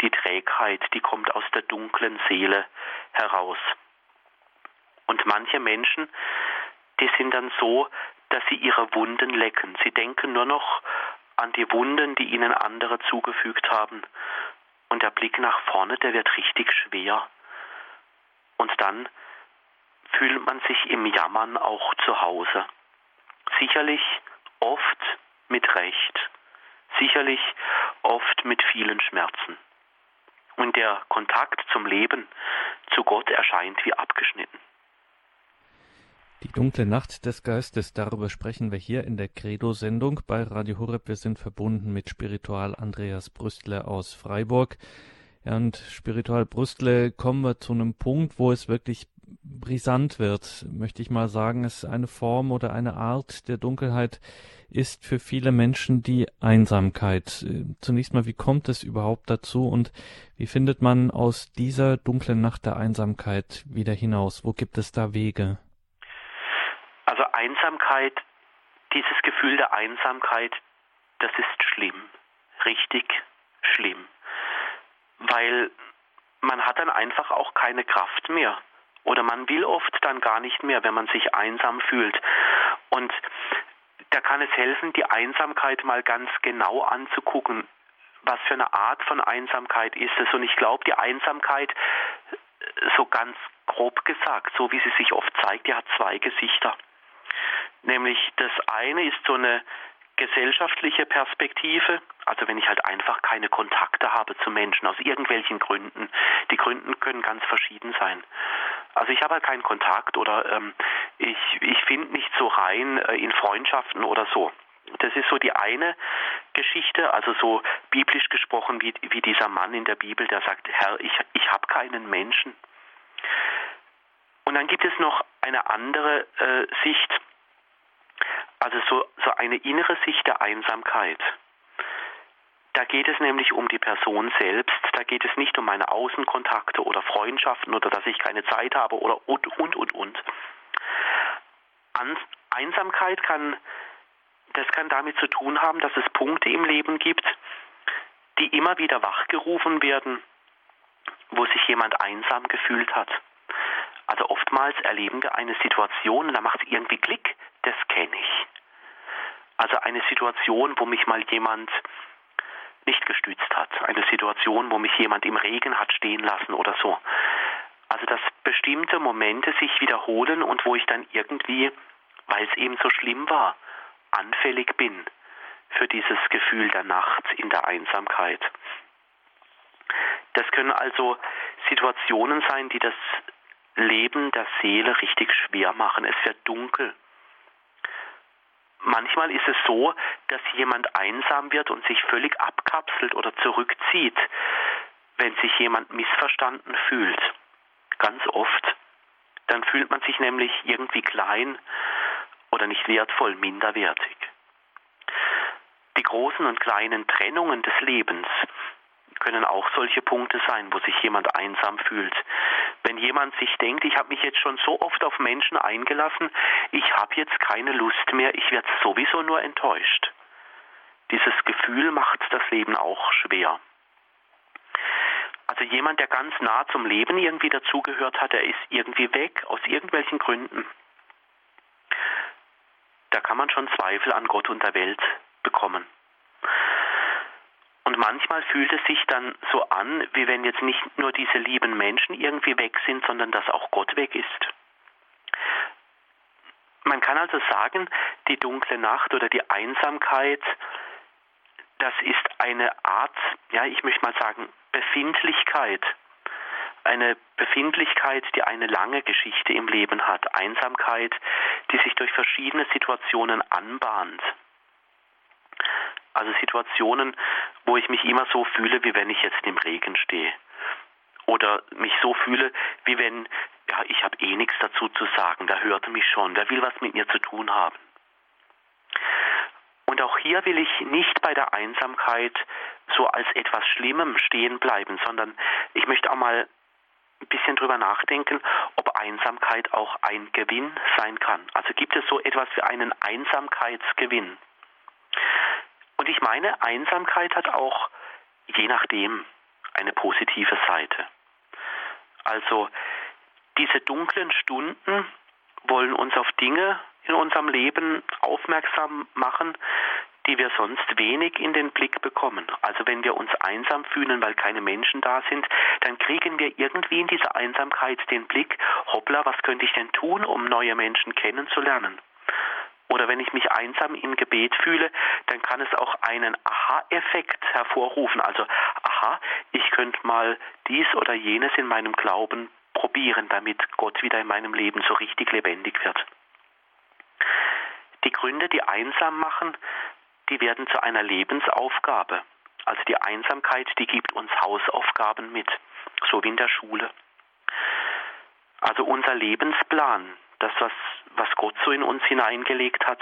die Trägheit, die kommt aus der dunklen Seele heraus. Und manche Menschen, die sind dann so, dass sie ihre Wunden lecken. Sie denken nur noch an die Wunden, die ihnen andere zugefügt haben. Und der Blick nach vorne, der wird richtig schwer. Und dann fühlt man sich im Jammern auch zu Hause. Sicherlich oft mit Recht, sicherlich oft mit vielen Schmerzen. Und der Kontakt zum Leben, zu Gott erscheint wie abgeschnitten. Die dunkle Nacht des Geistes, darüber sprechen wir hier in der Credo-Sendung bei Radio Horeb. Wir sind verbunden mit Spiritual Andreas Brüstle aus Freiburg. Und Spiritual Brüstle kommen wir zu einem Punkt, wo es wirklich brisant wird, möchte ich mal sagen. Es ist eine Form oder eine Art der Dunkelheit ist für viele Menschen die Einsamkeit. Zunächst mal, wie kommt es überhaupt dazu und wie findet man aus dieser dunklen Nacht der Einsamkeit wieder hinaus? Wo gibt es da Wege? Einsamkeit, dieses Gefühl der Einsamkeit, das ist schlimm, richtig schlimm, weil man hat dann einfach auch keine Kraft mehr oder man will oft dann gar nicht mehr, wenn man sich einsam fühlt. Und da kann es helfen, die Einsamkeit mal ganz genau anzugucken. Was für eine Art von Einsamkeit ist es? Und ich glaube, die Einsamkeit, so ganz grob gesagt, so wie sie sich oft zeigt, die hat zwei Gesichter. Nämlich das eine ist so eine gesellschaftliche Perspektive, also wenn ich halt einfach keine Kontakte habe zu Menschen aus irgendwelchen Gründen. Die Gründen können ganz verschieden sein. Also ich habe halt keinen Kontakt oder ähm, ich, ich finde nicht so rein äh, in Freundschaften oder so. Das ist so die eine Geschichte, also so biblisch gesprochen wie, wie dieser Mann in der Bibel, der sagt, Herr, ich, ich habe keinen Menschen. Und dann gibt es noch eine andere äh, Sicht, also so, so eine innere Sicht der Einsamkeit. Da geht es nämlich um die Person selbst, da geht es nicht um meine Außenkontakte oder Freundschaften oder dass ich keine Zeit habe oder und, und, und, und. An Einsamkeit kann, das kann damit zu tun haben, dass es Punkte im Leben gibt, die immer wieder wachgerufen werden, wo sich jemand einsam gefühlt hat. Also oftmals erleben wir eine Situation und da macht es irgendwie Klick, das kenne ich. Also eine Situation, wo mich mal jemand nicht gestützt hat, eine Situation, wo mich jemand im Regen hat stehen lassen oder so. Also dass bestimmte Momente sich wiederholen und wo ich dann irgendwie, weil es eben so schlimm war, anfällig bin für dieses Gefühl der Nacht in der Einsamkeit. Das können also Situationen sein, die das Leben der Seele richtig schwer machen. Es wird dunkel. Manchmal ist es so, dass jemand einsam wird und sich völlig abkapselt oder zurückzieht, wenn sich jemand missverstanden fühlt. Ganz oft. Dann fühlt man sich nämlich irgendwie klein oder nicht wertvoll, minderwertig. Die großen und kleinen Trennungen des Lebens können auch solche Punkte sein, wo sich jemand einsam fühlt. Wenn jemand sich denkt, ich habe mich jetzt schon so oft auf Menschen eingelassen, ich habe jetzt keine Lust mehr, ich werde sowieso nur enttäuscht. Dieses Gefühl macht das Leben auch schwer. Also jemand, der ganz nah zum Leben irgendwie dazugehört hat, der ist irgendwie weg aus irgendwelchen Gründen. Da kann man schon Zweifel an Gott und der Welt bekommen. Und manchmal fühlt es sich dann so an, wie wenn jetzt nicht nur diese lieben Menschen irgendwie weg sind, sondern dass auch Gott weg ist. Man kann also sagen, die dunkle Nacht oder die Einsamkeit, das ist eine Art, ja, ich möchte mal sagen, Befindlichkeit. Eine Befindlichkeit, die eine lange Geschichte im Leben hat. Einsamkeit, die sich durch verschiedene Situationen anbahnt. Also Situationen, wo ich mich immer so fühle, wie wenn ich jetzt im Regen stehe. Oder mich so fühle, wie wenn, ja, ich habe eh nichts dazu zu sagen, der hört mich schon, der will was mit mir zu tun haben. Und auch hier will ich nicht bei der Einsamkeit so als etwas Schlimmem stehen bleiben, sondern ich möchte auch mal ein bisschen drüber nachdenken, ob Einsamkeit auch ein Gewinn sein kann. Also gibt es so etwas wie einen Einsamkeitsgewinn. Und ich meine, Einsamkeit hat auch je nachdem eine positive Seite. Also diese dunklen Stunden wollen uns auf Dinge in unserem Leben aufmerksam machen, die wir sonst wenig in den Blick bekommen. Also wenn wir uns einsam fühlen, weil keine Menschen da sind, dann kriegen wir irgendwie in dieser Einsamkeit den Blick, hoppla, was könnte ich denn tun, um neue Menschen kennenzulernen? Oder wenn ich mich einsam im Gebet fühle, dann kann es auch einen Aha-Effekt hervorrufen. Also, aha, ich könnte mal dies oder jenes in meinem Glauben probieren, damit Gott wieder in meinem Leben so richtig lebendig wird. Die Gründe, die einsam machen, die werden zu einer Lebensaufgabe. Also die Einsamkeit, die gibt uns Hausaufgaben mit, so wie in der Schule. Also unser Lebensplan, das, was, was Gott so in uns hineingelegt hat,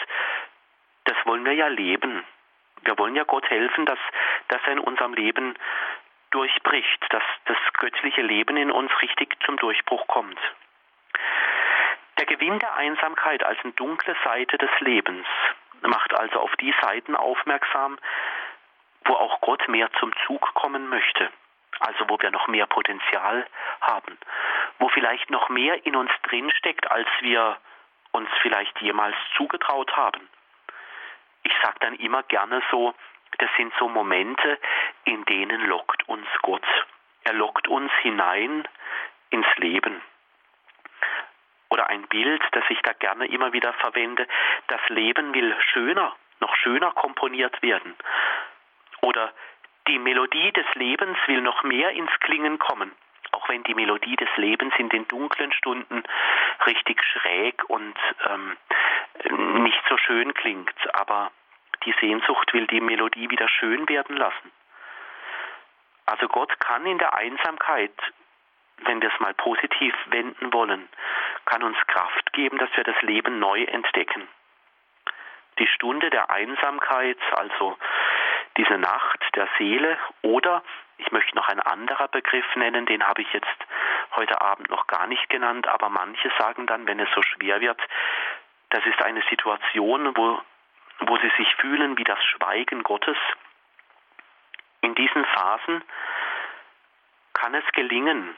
das wollen wir ja leben. Wir wollen ja Gott helfen, dass, dass er in unserem Leben durchbricht, dass das göttliche Leben in uns richtig zum Durchbruch kommt. Der Gewinn der Einsamkeit als eine dunkle Seite des Lebens macht also auf die Seiten aufmerksam, wo auch Gott mehr zum Zug kommen möchte, also wo wir noch mehr Potenzial haben, wo vielleicht noch mehr in uns drinsteckt, als wir uns vielleicht jemals zugetraut haben. Ich sage dann immer gerne so, das sind so Momente, in denen lockt uns Gott. Er lockt uns hinein ins Leben. Oder ein Bild, das ich da gerne immer wieder verwende, das Leben will schöner, noch schöner komponiert werden. Oder die Melodie des Lebens will noch mehr ins Klingen kommen, auch wenn die Melodie des Lebens in den dunklen Stunden richtig schräg und ähm, nicht so schön klingt. Aber die Sehnsucht will die Melodie wieder schön werden lassen. Also Gott kann in der Einsamkeit, wenn wir es mal positiv wenden wollen, kann uns Kraft geben, dass wir das Leben neu entdecken. Die Stunde der Einsamkeit, also diese Nacht der Seele oder ich möchte noch einen anderen Begriff nennen, den habe ich jetzt heute Abend noch gar nicht genannt, aber manche sagen dann, wenn es so schwer wird, das ist eine Situation, wo wo sie sich fühlen wie das Schweigen Gottes. In diesen Phasen kann es gelingen,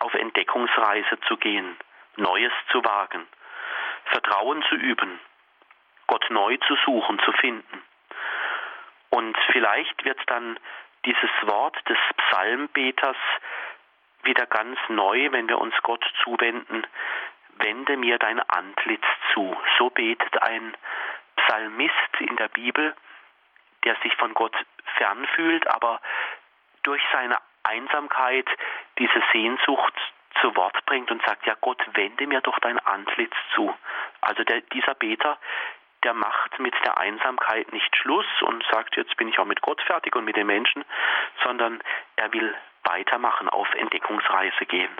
auf Entdeckungsreise zu gehen, Neues zu wagen, Vertrauen zu üben, Gott neu zu suchen, zu finden. Und vielleicht wird dann dieses Wort des Psalmbeters wieder ganz neu, wenn wir uns Gott zuwenden, wende mir dein Antlitz zu. So betet ein Psalmist in der Bibel, der sich von Gott fernfühlt, aber durch seine Einsamkeit diese Sehnsucht zu Wort bringt und sagt, ja Gott, wende mir doch dein Antlitz zu. Also der, dieser Beter, der macht mit der Einsamkeit nicht Schluss und sagt, jetzt bin ich auch mit Gott fertig und mit den Menschen, sondern er will weitermachen, auf Entdeckungsreise gehen.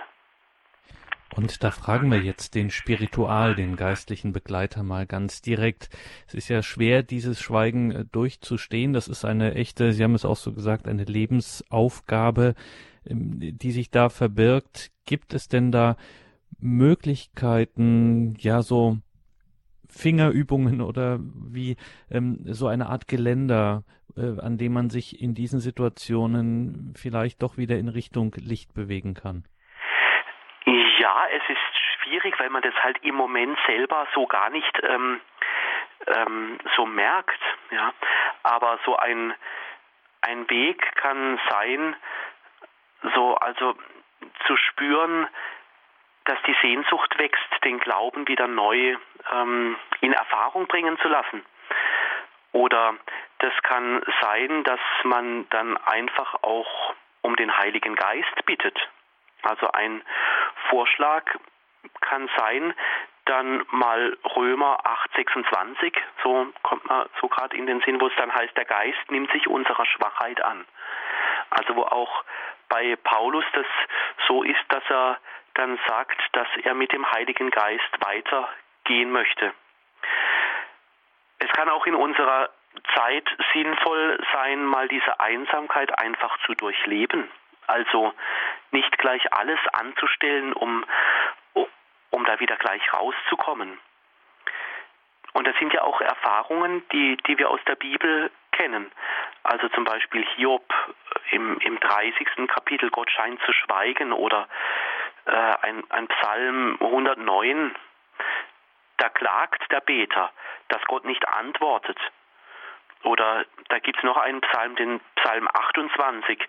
Und da fragen wir jetzt den Spiritual, den geistlichen Begleiter mal ganz direkt. Es ist ja schwer, dieses Schweigen äh, durchzustehen. Das ist eine echte, Sie haben es auch so gesagt, eine Lebensaufgabe, ähm, die sich da verbirgt. Gibt es denn da Möglichkeiten, ja, so Fingerübungen oder wie ähm, so eine Art Geländer, äh, an dem man sich in diesen Situationen vielleicht doch wieder in Richtung Licht bewegen kann? Ja, es ist schwierig, weil man das halt im Moment selber so gar nicht ähm, ähm, so merkt. Ja, aber so ein ein Weg kann sein, so also zu spüren, dass die Sehnsucht wächst, den Glauben wieder neu ähm, in Erfahrung bringen zu lassen. Oder das kann sein, dass man dann einfach auch um den Heiligen Geist bittet. Also ein Vorschlag kann sein, dann mal Römer 8,26, so kommt man so gerade in den Sinn, wo es dann heißt, der Geist nimmt sich unserer Schwachheit an. Also wo auch bei Paulus das so ist, dass er dann sagt, dass er mit dem Heiligen Geist weitergehen möchte. Es kann auch in unserer Zeit sinnvoll sein, mal diese Einsamkeit einfach zu durchleben Also nicht gleich alles anzustellen, um, um da wieder gleich rauszukommen. Und das sind ja auch Erfahrungen, die, die wir aus der Bibel kennen. Also zum Beispiel Hiob im, im 30. Kapitel, Gott scheint zu schweigen, oder äh, ein, ein Psalm 109, da klagt der Beter, dass Gott nicht antwortet. Oder da gibt es noch einen Psalm, den Psalm 28,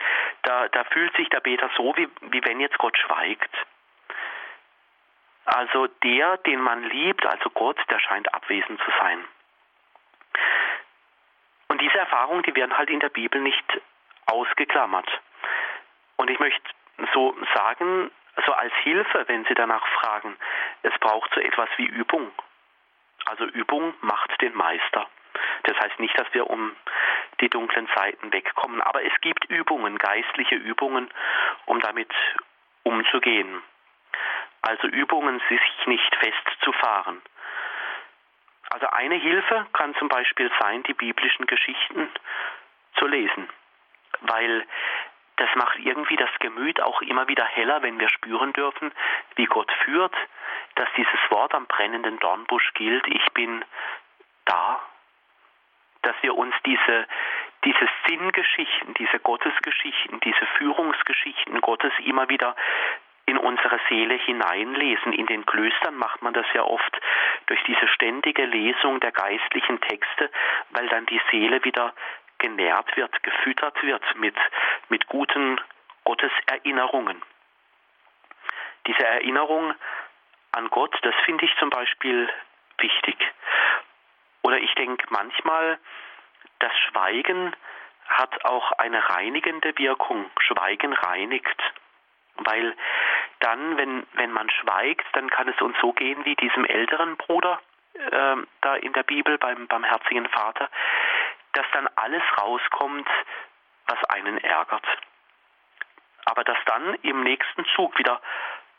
da, da fühlt sich der Beter so, wie, wie wenn jetzt Gott schweigt. Also der, den man liebt, also Gott, der scheint abwesend zu sein. Und diese Erfahrungen, die werden halt in der Bibel nicht ausgeklammert. Und ich möchte so sagen, so als Hilfe, wenn Sie danach fragen, es braucht so etwas wie Übung. Also Übung macht den Meister. Das heißt nicht, dass wir um die dunklen Seiten wegkommen, aber es gibt Übungen, geistliche Übungen, um damit umzugehen. Also Übungen, sich nicht festzufahren. Also eine Hilfe kann zum Beispiel sein, die biblischen Geschichten zu lesen, weil das macht irgendwie das Gemüt auch immer wieder heller, wenn wir spüren dürfen, wie Gott führt, dass dieses Wort am brennenden Dornbusch gilt, ich bin da, dass wir uns diese, diese Sinngeschichten, diese Gottesgeschichten, diese Führungsgeschichten Gottes immer wieder in unsere Seele hineinlesen. In den Klöstern macht man das ja oft durch diese ständige Lesung der geistlichen Texte, weil dann die Seele wieder genährt wird, gefüttert wird mit, mit guten Gotteserinnerungen. Diese Erinnerung an Gott, das finde ich zum Beispiel wichtig. Oder ich denke manchmal, das Schweigen hat auch eine reinigende Wirkung. Schweigen reinigt. Weil dann, wenn, wenn man schweigt, dann kann es uns so gehen wie diesem älteren Bruder äh, da in der Bibel beim barmherzigen Vater, dass dann alles rauskommt, was einen ärgert. Aber dass dann im nächsten Zug wieder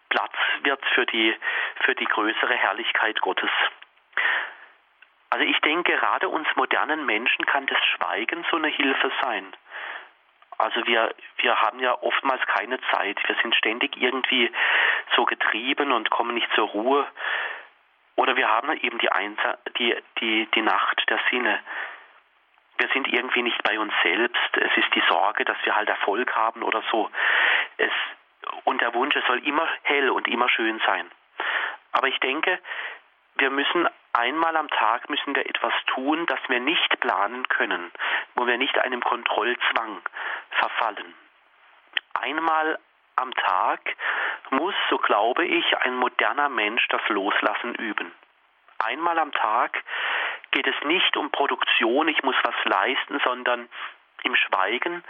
Platz wird für die, für die größere Herrlichkeit Gottes. Also ich denke, gerade uns modernen Menschen kann das Schweigen so eine Hilfe sein. Also wir, wir haben ja oftmals keine Zeit. Wir sind ständig irgendwie so getrieben und kommen nicht zur Ruhe. Oder wir haben eben die, Einsa die, die, die Nacht der Sinne. Wir sind irgendwie nicht bei uns selbst. Es ist die Sorge, dass wir halt Erfolg haben oder so. Es, und der Wunsch, es soll immer hell und immer schön sein. Aber ich denke, wir müssen einmal am Tag müssen wir etwas tun, das wir nicht planen können, wo wir nicht einem Kontrollzwang verfallen. Einmal am Tag muss, so glaube ich, ein moderner Mensch das Loslassen üben. Einmal am Tag geht es nicht um Produktion, ich muss was leisten, sondern im Schweigen,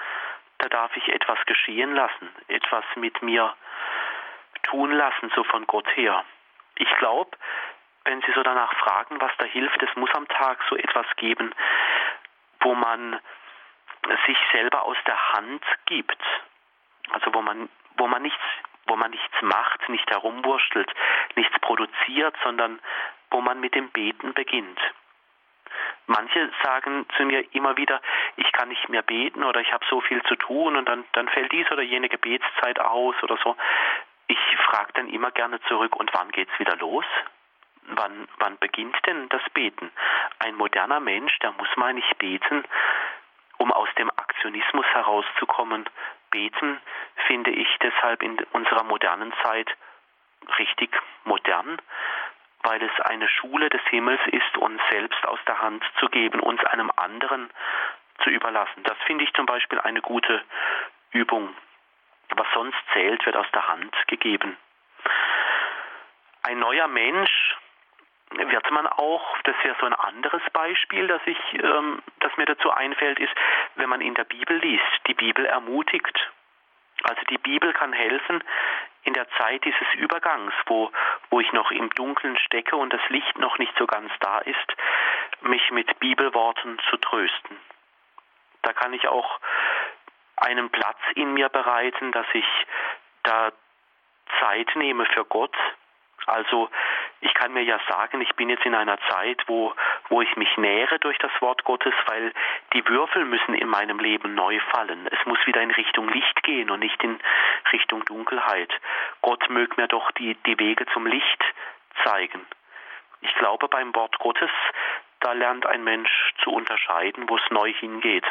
da darf ich etwas geschehen lassen, etwas mit mir tun lassen, so von Gott her. Ich glaube, wenn Sie so danach fragen, was da hilft, es muss am Tag so etwas geben, wo man sich selber aus der Hand gibt. Also wo man, wo man nichts, wo man nichts macht, nicht herumwurschtelt, nichts produziert, sondern wo man mit dem Beten beginnt. Manche sagen zu mir immer wieder, ich kann nicht mehr beten oder ich habe so viel zu tun und dann, dann fällt dies oder jene Gebetszeit aus oder so. Ich frage dann immer gerne zurück, und wann geht's wieder los? Wann, wann beginnt denn das Beten? Ein moderner Mensch, der muss mal nicht beten, um aus dem Aktionismus herauszukommen. Beten finde ich deshalb in unserer modernen Zeit richtig modern, weil es eine Schule des Himmels ist, uns selbst aus der Hand zu geben, uns einem anderen zu überlassen. Das finde ich zum Beispiel eine gute Übung. Was sonst zählt, wird aus der Hand gegeben. Ein neuer Mensch wird man auch, das wäre so ein anderes Beispiel, das, ich, ähm, das mir dazu einfällt, ist, wenn man in der Bibel liest, die Bibel ermutigt. Also die Bibel kann helfen in der Zeit dieses Übergangs, wo, wo ich noch im Dunkeln stecke und das Licht noch nicht so ganz da ist, mich mit Bibelworten zu trösten. Da kann ich auch einen Platz in mir bereiten, dass ich da Zeit nehme für Gott. Also ich kann mir ja sagen, ich bin jetzt in einer Zeit, wo, wo ich mich nähere durch das Wort Gottes, weil die Würfel müssen in meinem Leben neu fallen. Es muss wieder in Richtung Licht gehen und nicht in Richtung Dunkelheit. Gott möge mir doch die, die Wege zum Licht zeigen. Ich glaube, beim Wort Gottes, da lernt ein Mensch zu unterscheiden, wo es neu hingeht.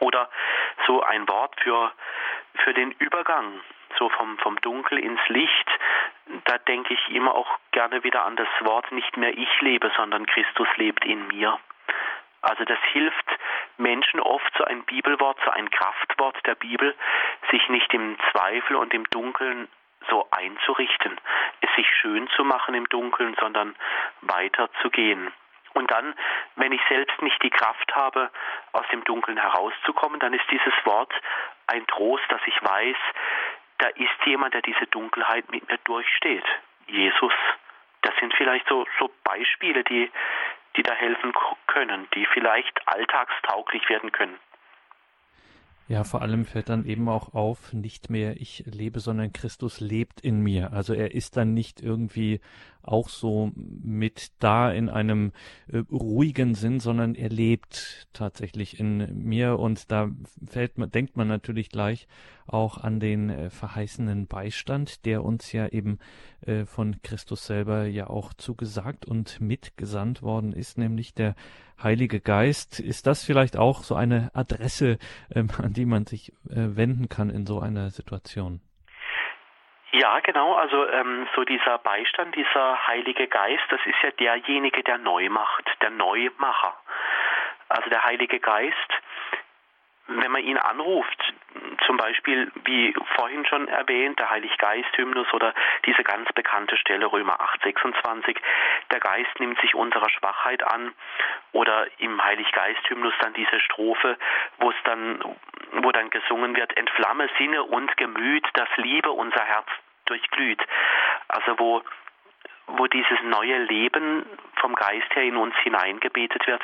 Oder so ein Wort für, für den Übergang, so vom, vom Dunkel ins Licht, da denke ich immer auch gerne wieder an das Wort, nicht mehr ich lebe, sondern Christus lebt in mir. Also das hilft Menschen oft, so ein Bibelwort, so ein Kraftwort der Bibel, sich nicht im Zweifel und im Dunkeln so einzurichten, es sich schön zu machen im Dunkeln, sondern weiterzugehen. Und dann, wenn ich selbst nicht die Kraft habe, aus dem Dunkeln herauszukommen, dann ist dieses Wort ein Trost, dass ich weiß, da ist jemand, der diese Dunkelheit mit mir durchsteht. Jesus. Das sind vielleicht so, so Beispiele, die, die da helfen können, die vielleicht alltagstauglich werden können. Ja, vor allem fällt dann eben auch auf, nicht mehr ich lebe, sondern Christus lebt in mir. Also er ist dann nicht irgendwie auch so mit da in einem äh, ruhigen Sinn, sondern er lebt tatsächlich in mir und da fällt man, denkt man natürlich gleich auch an den äh, verheißenen Beistand, der uns ja eben äh, von Christus selber ja auch zugesagt und mitgesandt worden ist, nämlich der Heilige Geist. Ist das vielleicht auch so eine Adresse, ähm, an die man sich äh, wenden kann in so einer Situation? Ja, genau. Also ähm, so dieser Beistand, dieser Heilige Geist, das ist ja derjenige, der neu macht, der Neumacher. Also der Heilige Geist, wenn man ihn anruft, zum Beispiel wie vorhin schon erwähnt, der Heiliggeist-Hymnus oder diese ganz bekannte Stelle Römer 8, 26, der Geist nimmt sich unserer Schwachheit an oder im Heiliggeist-Hymnus dann diese Strophe, wo es dann, wo dann gesungen wird, entflamme Sinne und Gemüt, das Liebe unser Herz durchglüht. Also wo wo dieses neue Leben vom Geist her in uns hineingebetet wird,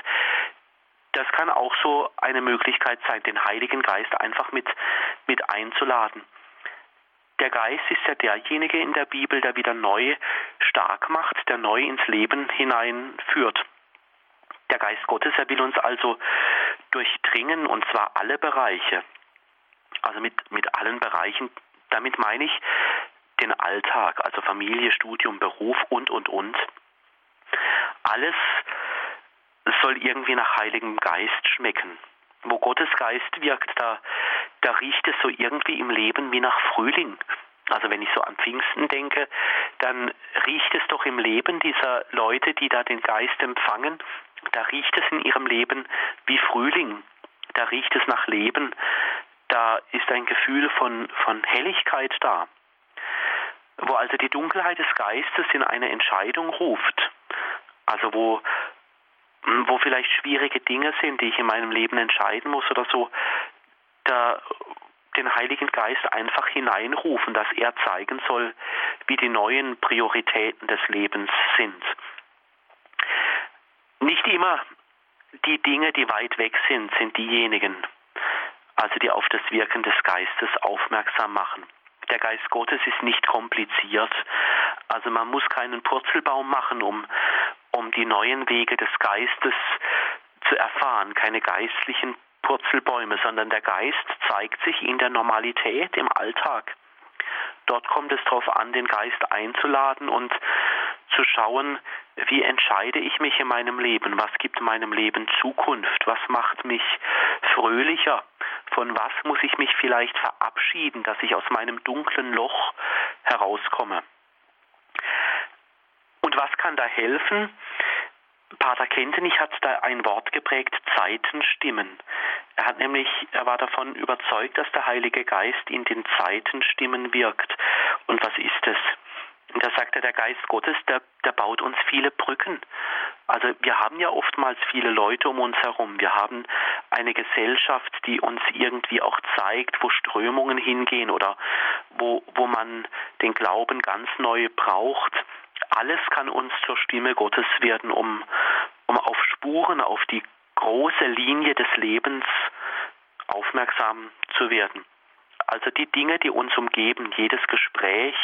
das kann auch so eine Möglichkeit sein, den Heiligen Geist einfach mit, mit einzuladen. Der Geist ist ja derjenige in der Bibel, der wieder neu stark macht, der neu ins Leben hineinführt. Der Geist Gottes, er will uns also durchdringen, und zwar alle Bereiche. Also mit, mit allen Bereichen, damit meine ich den Alltag, also Familie, Studium, Beruf und, und, und. Alles soll irgendwie nach Heiligem Geist schmecken. Wo Gottes Geist wirkt, da, da riecht es so irgendwie im Leben wie nach Frühling. Also wenn ich so an Pfingsten denke, dann riecht es doch im Leben dieser Leute, die da den Geist empfangen, da riecht es in ihrem Leben wie Frühling. Da riecht es nach Leben. Da ist ein Gefühl von, von Helligkeit da. Wo also die Dunkelheit des Geistes in eine Entscheidung ruft. Also wo hm, wo vielleicht schwierige Dinge sind, die ich in meinem Leben entscheiden muss oder so, da den Heiligen Geist einfach hineinrufen, dass er zeigen soll, wie die neuen Prioritäten des Lebens sind. Nicht immer die Dinge, die weit weg sind, sind diejenigen, also die auf das Wirken des Geistes aufmerksam machen. Der Geist Gottes ist nicht kompliziert. Also man muss keinen Purzelbaum machen, um, um die neuen Wege des Geistes zu erfahren, keine geistlichen Purzelbäume, sondern der Geist zeigt sich in der Normalität, im Alltag. Dort kommt es darauf an, den Geist einzuladen und zu schauen, wie entscheide ich mich in meinem Leben, was gibt meinem Leben Zukunft, was macht mich fröhlicher, von was muss ich mich vielleicht verabschieden, dass ich aus meinem dunklen Loch herauskomme. Und was kann da helfen? Pater Kentenich hat da ein Wort geprägt, Zeitenstimmen. Er hat nämlich, er war davon überzeugt, dass der Heilige Geist in den Zeitenstimmen wirkt. Und was ist es? Und da sagt er, der Geist Gottes, der, der baut uns viele Brücken. Also wir haben ja oftmals viele Leute um uns herum. Wir haben eine Gesellschaft, die uns irgendwie auch zeigt, wo Strömungen hingehen oder wo, wo man den Glauben ganz neu braucht. Alles kann uns zur Stimme Gottes werden, um, um auf Spuren, auf die große Linie des Lebens aufmerksam zu werden. Also die Dinge, die uns umgeben, jedes Gespräch,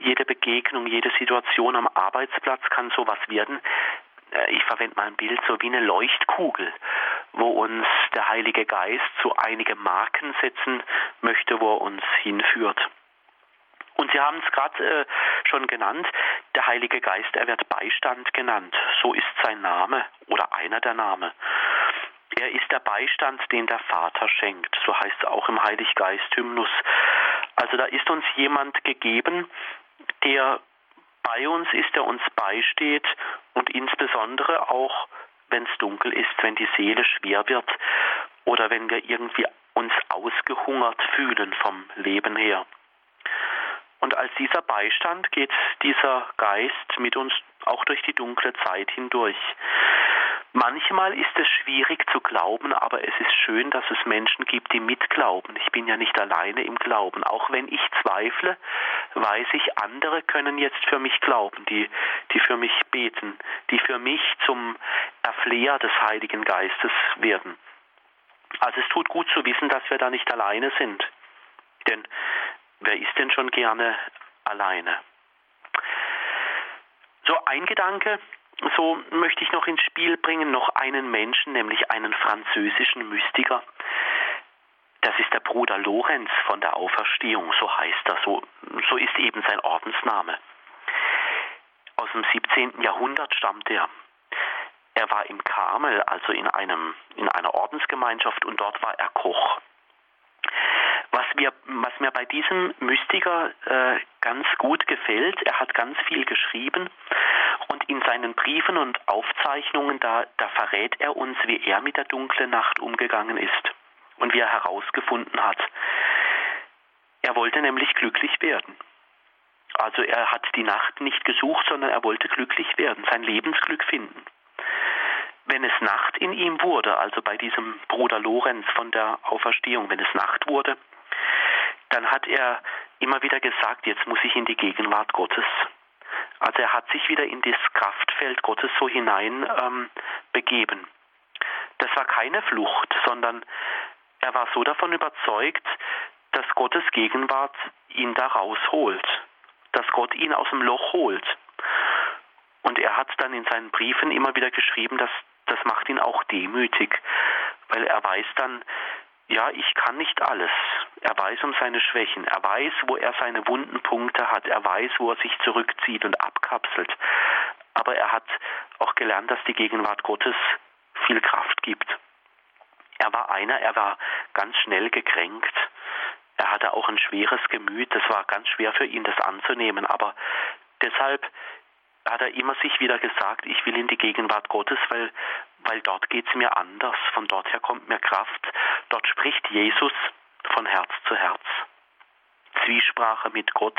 jede Begegnung, jede Situation am Arbeitsplatz kann sowas werden. äh, ich verwende mal ein Bild, so wie eine Leuchtkugel, wo uns der Heilige Geist so einige Marken setzen möchte, wo er uns hinführt. Und Sie haben es gerade äh, schon genannt, der Heilige Geist, er wird Beistand genannt. So ist sein Name oder einer der Namen. Er ist der Beistand, den der Vater schenkt. So heißt es auch im Heiliggeist-Hymnus. Also da ist uns jemand gegeben, der bei uns ist, der uns beisteht und insbesondere auch, wenn es dunkel ist, wenn die Seele schwer wird oder wenn wir irgendwie uns ausgehungert fühlen vom Leben her. Und als dieser Beistand geht dieser Geist mit uns auch durch die dunkle Zeit hindurch. Manchmal ist es schwierig zu glauben, aber es ist schön, dass es Menschen gibt, die mitglauben. Ich bin ja nicht alleine im Glauben. Auch wenn ich zweifle, weiß ich, andere können jetzt für mich glauben, die, die für mich beten, die für mich zum Erfleher des Heiligen Geistes werden. Also es tut gut zu wissen, dass wir da nicht alleine sind. Denn wer ist denn schon gerne alleine? So ein Gedanke, so möchte ich noch ins Spiel bringen, noch einen Menschen, nämlich einen französischen Mystiker. Das ist der Bruder Lorenz von der Auferstehung, so heißt er, so, so ist eben sein Ordensname. Aus dem 17. Jahrhundert stammt er. Er war im Karmel, also in, einem, in einer Ordensgemeinschaft, und dort war er Koch. Was, wir, was mir bei diesem Mystiker äh, ganz gut gefällt, er hat ganz viel geschrieben und in seinen Briefen und Aufzeichnungen, da, da verrät er uns, wie er mit der dunklen Nacht umgegangen ist und wie er herausgefunden hat. Er wollte nämlich glücklich werden. Also er hat die Nacht nicht gesucht, sondern er wollte glücklich werden, sein Lebensglück finden. Wenn es Nacht in ihm wurde, also bei diesem Bruder Lorenz von der Auferstehung, wenn es Nacht wurde, dann hat er immer wieder gesagt, jetzt muss ich in die Gegenwart Gottes. Also er hat sich wieder in das Kraftfeld Gottes so hinein ähm, begeben. Das war keine Flucht, sondern er war so davon überzeugt, dass Gottes Gegenwart ihn da rausholt, dass Gott ihn aus dem Loch holt. Und er hat dann in seinen Briefen immer wieder geschrieben, dass das macht ihn auch demütig, weil er weiß dann, ja, ich kann nicht alles. Er weiß um seine Schwächen. Er weiß, wo er seine wunden Punkte hat. Er weiß, wo er sich zurückzieht und abkapselt. Aber er hat auch gelernt, dass die Gegenwart Gottes viel Kraft gibt. Er war einer, er war ganz schnell gekränkt. Er hatte auch ein schweres Gemüt. Das war ganz schwer für ihn, das anzunehmen. Aber deshalb hat er immer sich wieder gesagt, ich will in die Gegenwart Gottes, weil, weil dort geht es mir anders, von dort her kommt mir Kraft, dort spricht Jesus von Herz zu Herz. Zwiesprache mit Gott,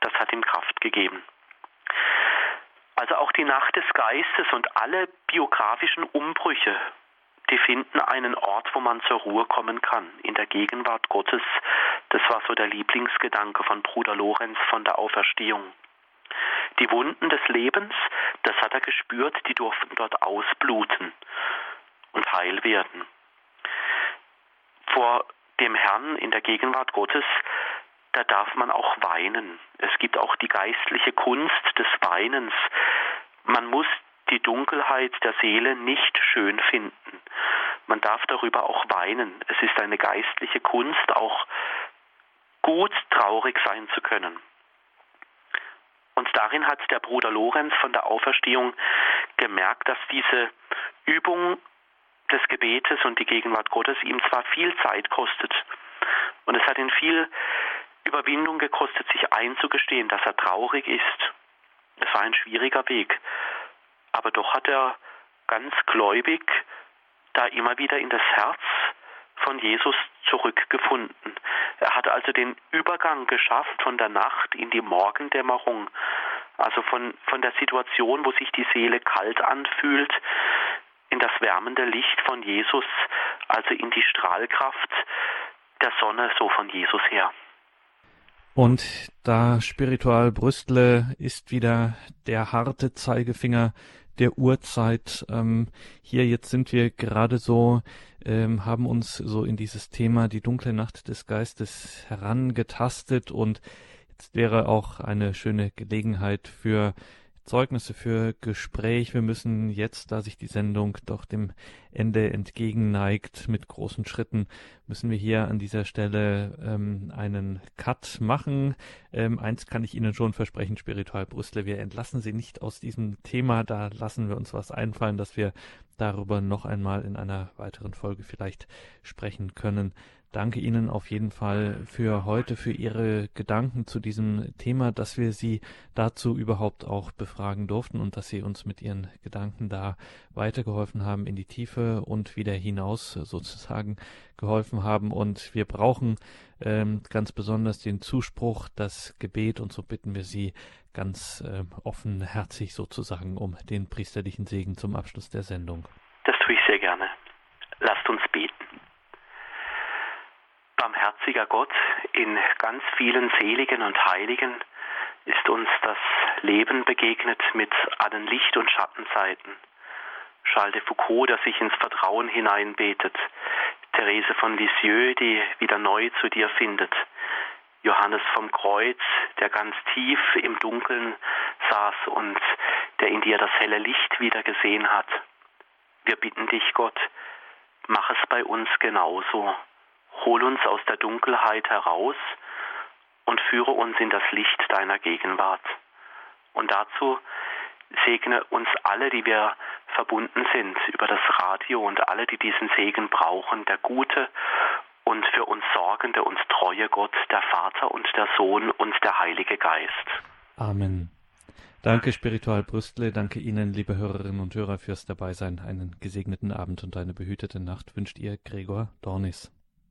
das hat ihm Kraft gegeben. Also auch die Nacht des Geistes und alle biografischen Umbrüche, die finden einen Ort, wo man zur Ruhe kommen kann, in der Gegenwart Gottes. Das war so der Lieblingsgedanke von Bruder Lorenz von der Auferstehung. Die Wunden des Lebens, das hat er gespürt, die durften dort ausbluten und heil werden. Vor dem Herrn in der Gegenwart Gottes, da darf man auch weinen. Es gibt auch die geistliche Kunst des Weinens. Man muss die Dunkelheit der Seele nicht schön finden. Man darf darüber auch weinen. Es ist eine geistliche Kunst, auch gut traurig sein zu können. Und darin hat der Bruder Lorenz von der Auferstehung gemerkt, dass diese Übung des Gebetes und die Gegenwart Gottes ihm zwar viel Zeit kostet und es hat ihn viel Überwindung gekostet, sich einzugestehen, dass er traurig ist. Es war ein schwieriger Weg, aber doch hat er ganz gläubig da immer wieder in das Herz von Jesus zurückgefunden. Er hat also den Übergang geschafft von der Nacht in die Morgendämmerung, also von, von der Situation, wo sich die Seele kalt anfühlt, in das wärmende Licht von Jesus, also in die Strahlkraft der Sonne, so von Jesus her. Und da Spiritual Brüstle ist wieder der harte Zeigefinger der Uhrzeit. Ähm, hier jetzt sind wir gerade so, ähm, haben uns so in dieses Thema die dunkle Nacht des Geistes herangetastet und jetzt wäre auch eine schöne Gelegenheit für Zeugnisse für Gespräch. Wir müssen jetzt, da sich die Sendung doch dem Ende entgegenneigt, mit großen Schritten, müssen wir hier an dieser Stelle ähm, einen Cut machen. Ähm, eins kann ich Ihnen schon versprechen, Spiritual Brüssel, wir entlassen Sie nicht aus diesem Thema. Da lassen wir uns was einfallen, dass wir darüber noch einmal in einer weiteren Folge vielleicht sprechen können danke Ihnen auf jeden Fall für heute, für Ihre Gedanken zu diesem Thema, dass wir Sie dazu überhaupt auch befragen durften und dass Sie uns mit Ihren Gedanken da weitergeholfen haben in die Tiefe und wieder hinaus sozusagen geholfen haben. Und wir brauchen ähm, ganz besonders den Zuspruch, das Gebet und so bitten wir Sie ganz äh, offenherzig sozusagen um den priesterlichen Segen zum Abschluss der Sendung. Das tue ich sehr gerne. Lasst uns beten barmherziger Gott, in ganz vielen Seligen und Heiligen ist uns das Leben begegnet mit allen Licht- und Schattenseiten. Charles de Foucault, der sich ins Vertrauen hineinbetet, Therese von Lisieux, die wieder neu zu dir findet, Johannes vom Kreuz, der ganz tief im Dunkeln saß und der in dir das helle Licht wieder gesehen hat. Wir bitten dich, Gott, mach es bei uns genauso. Hol uns aus der Dunkelheit heraus und führe uns in das Licht deiner Gegenwart. Und dazu segne uns alle, die wir verbunden sind über das Radio und alle, die diesen Segen brauchen, der gute und für uns sorgende und treue Gott, der Vater und der Sohn und der Heilige Geist. Amen. Danke, Spiritual Brüstle. Danke Ihnen, liebe Hörerinnen und Hörer, fürs Dabeisein. Einen gesegneten Abend und eine behütete Nacht wünscht Ihr Gregor Dornis.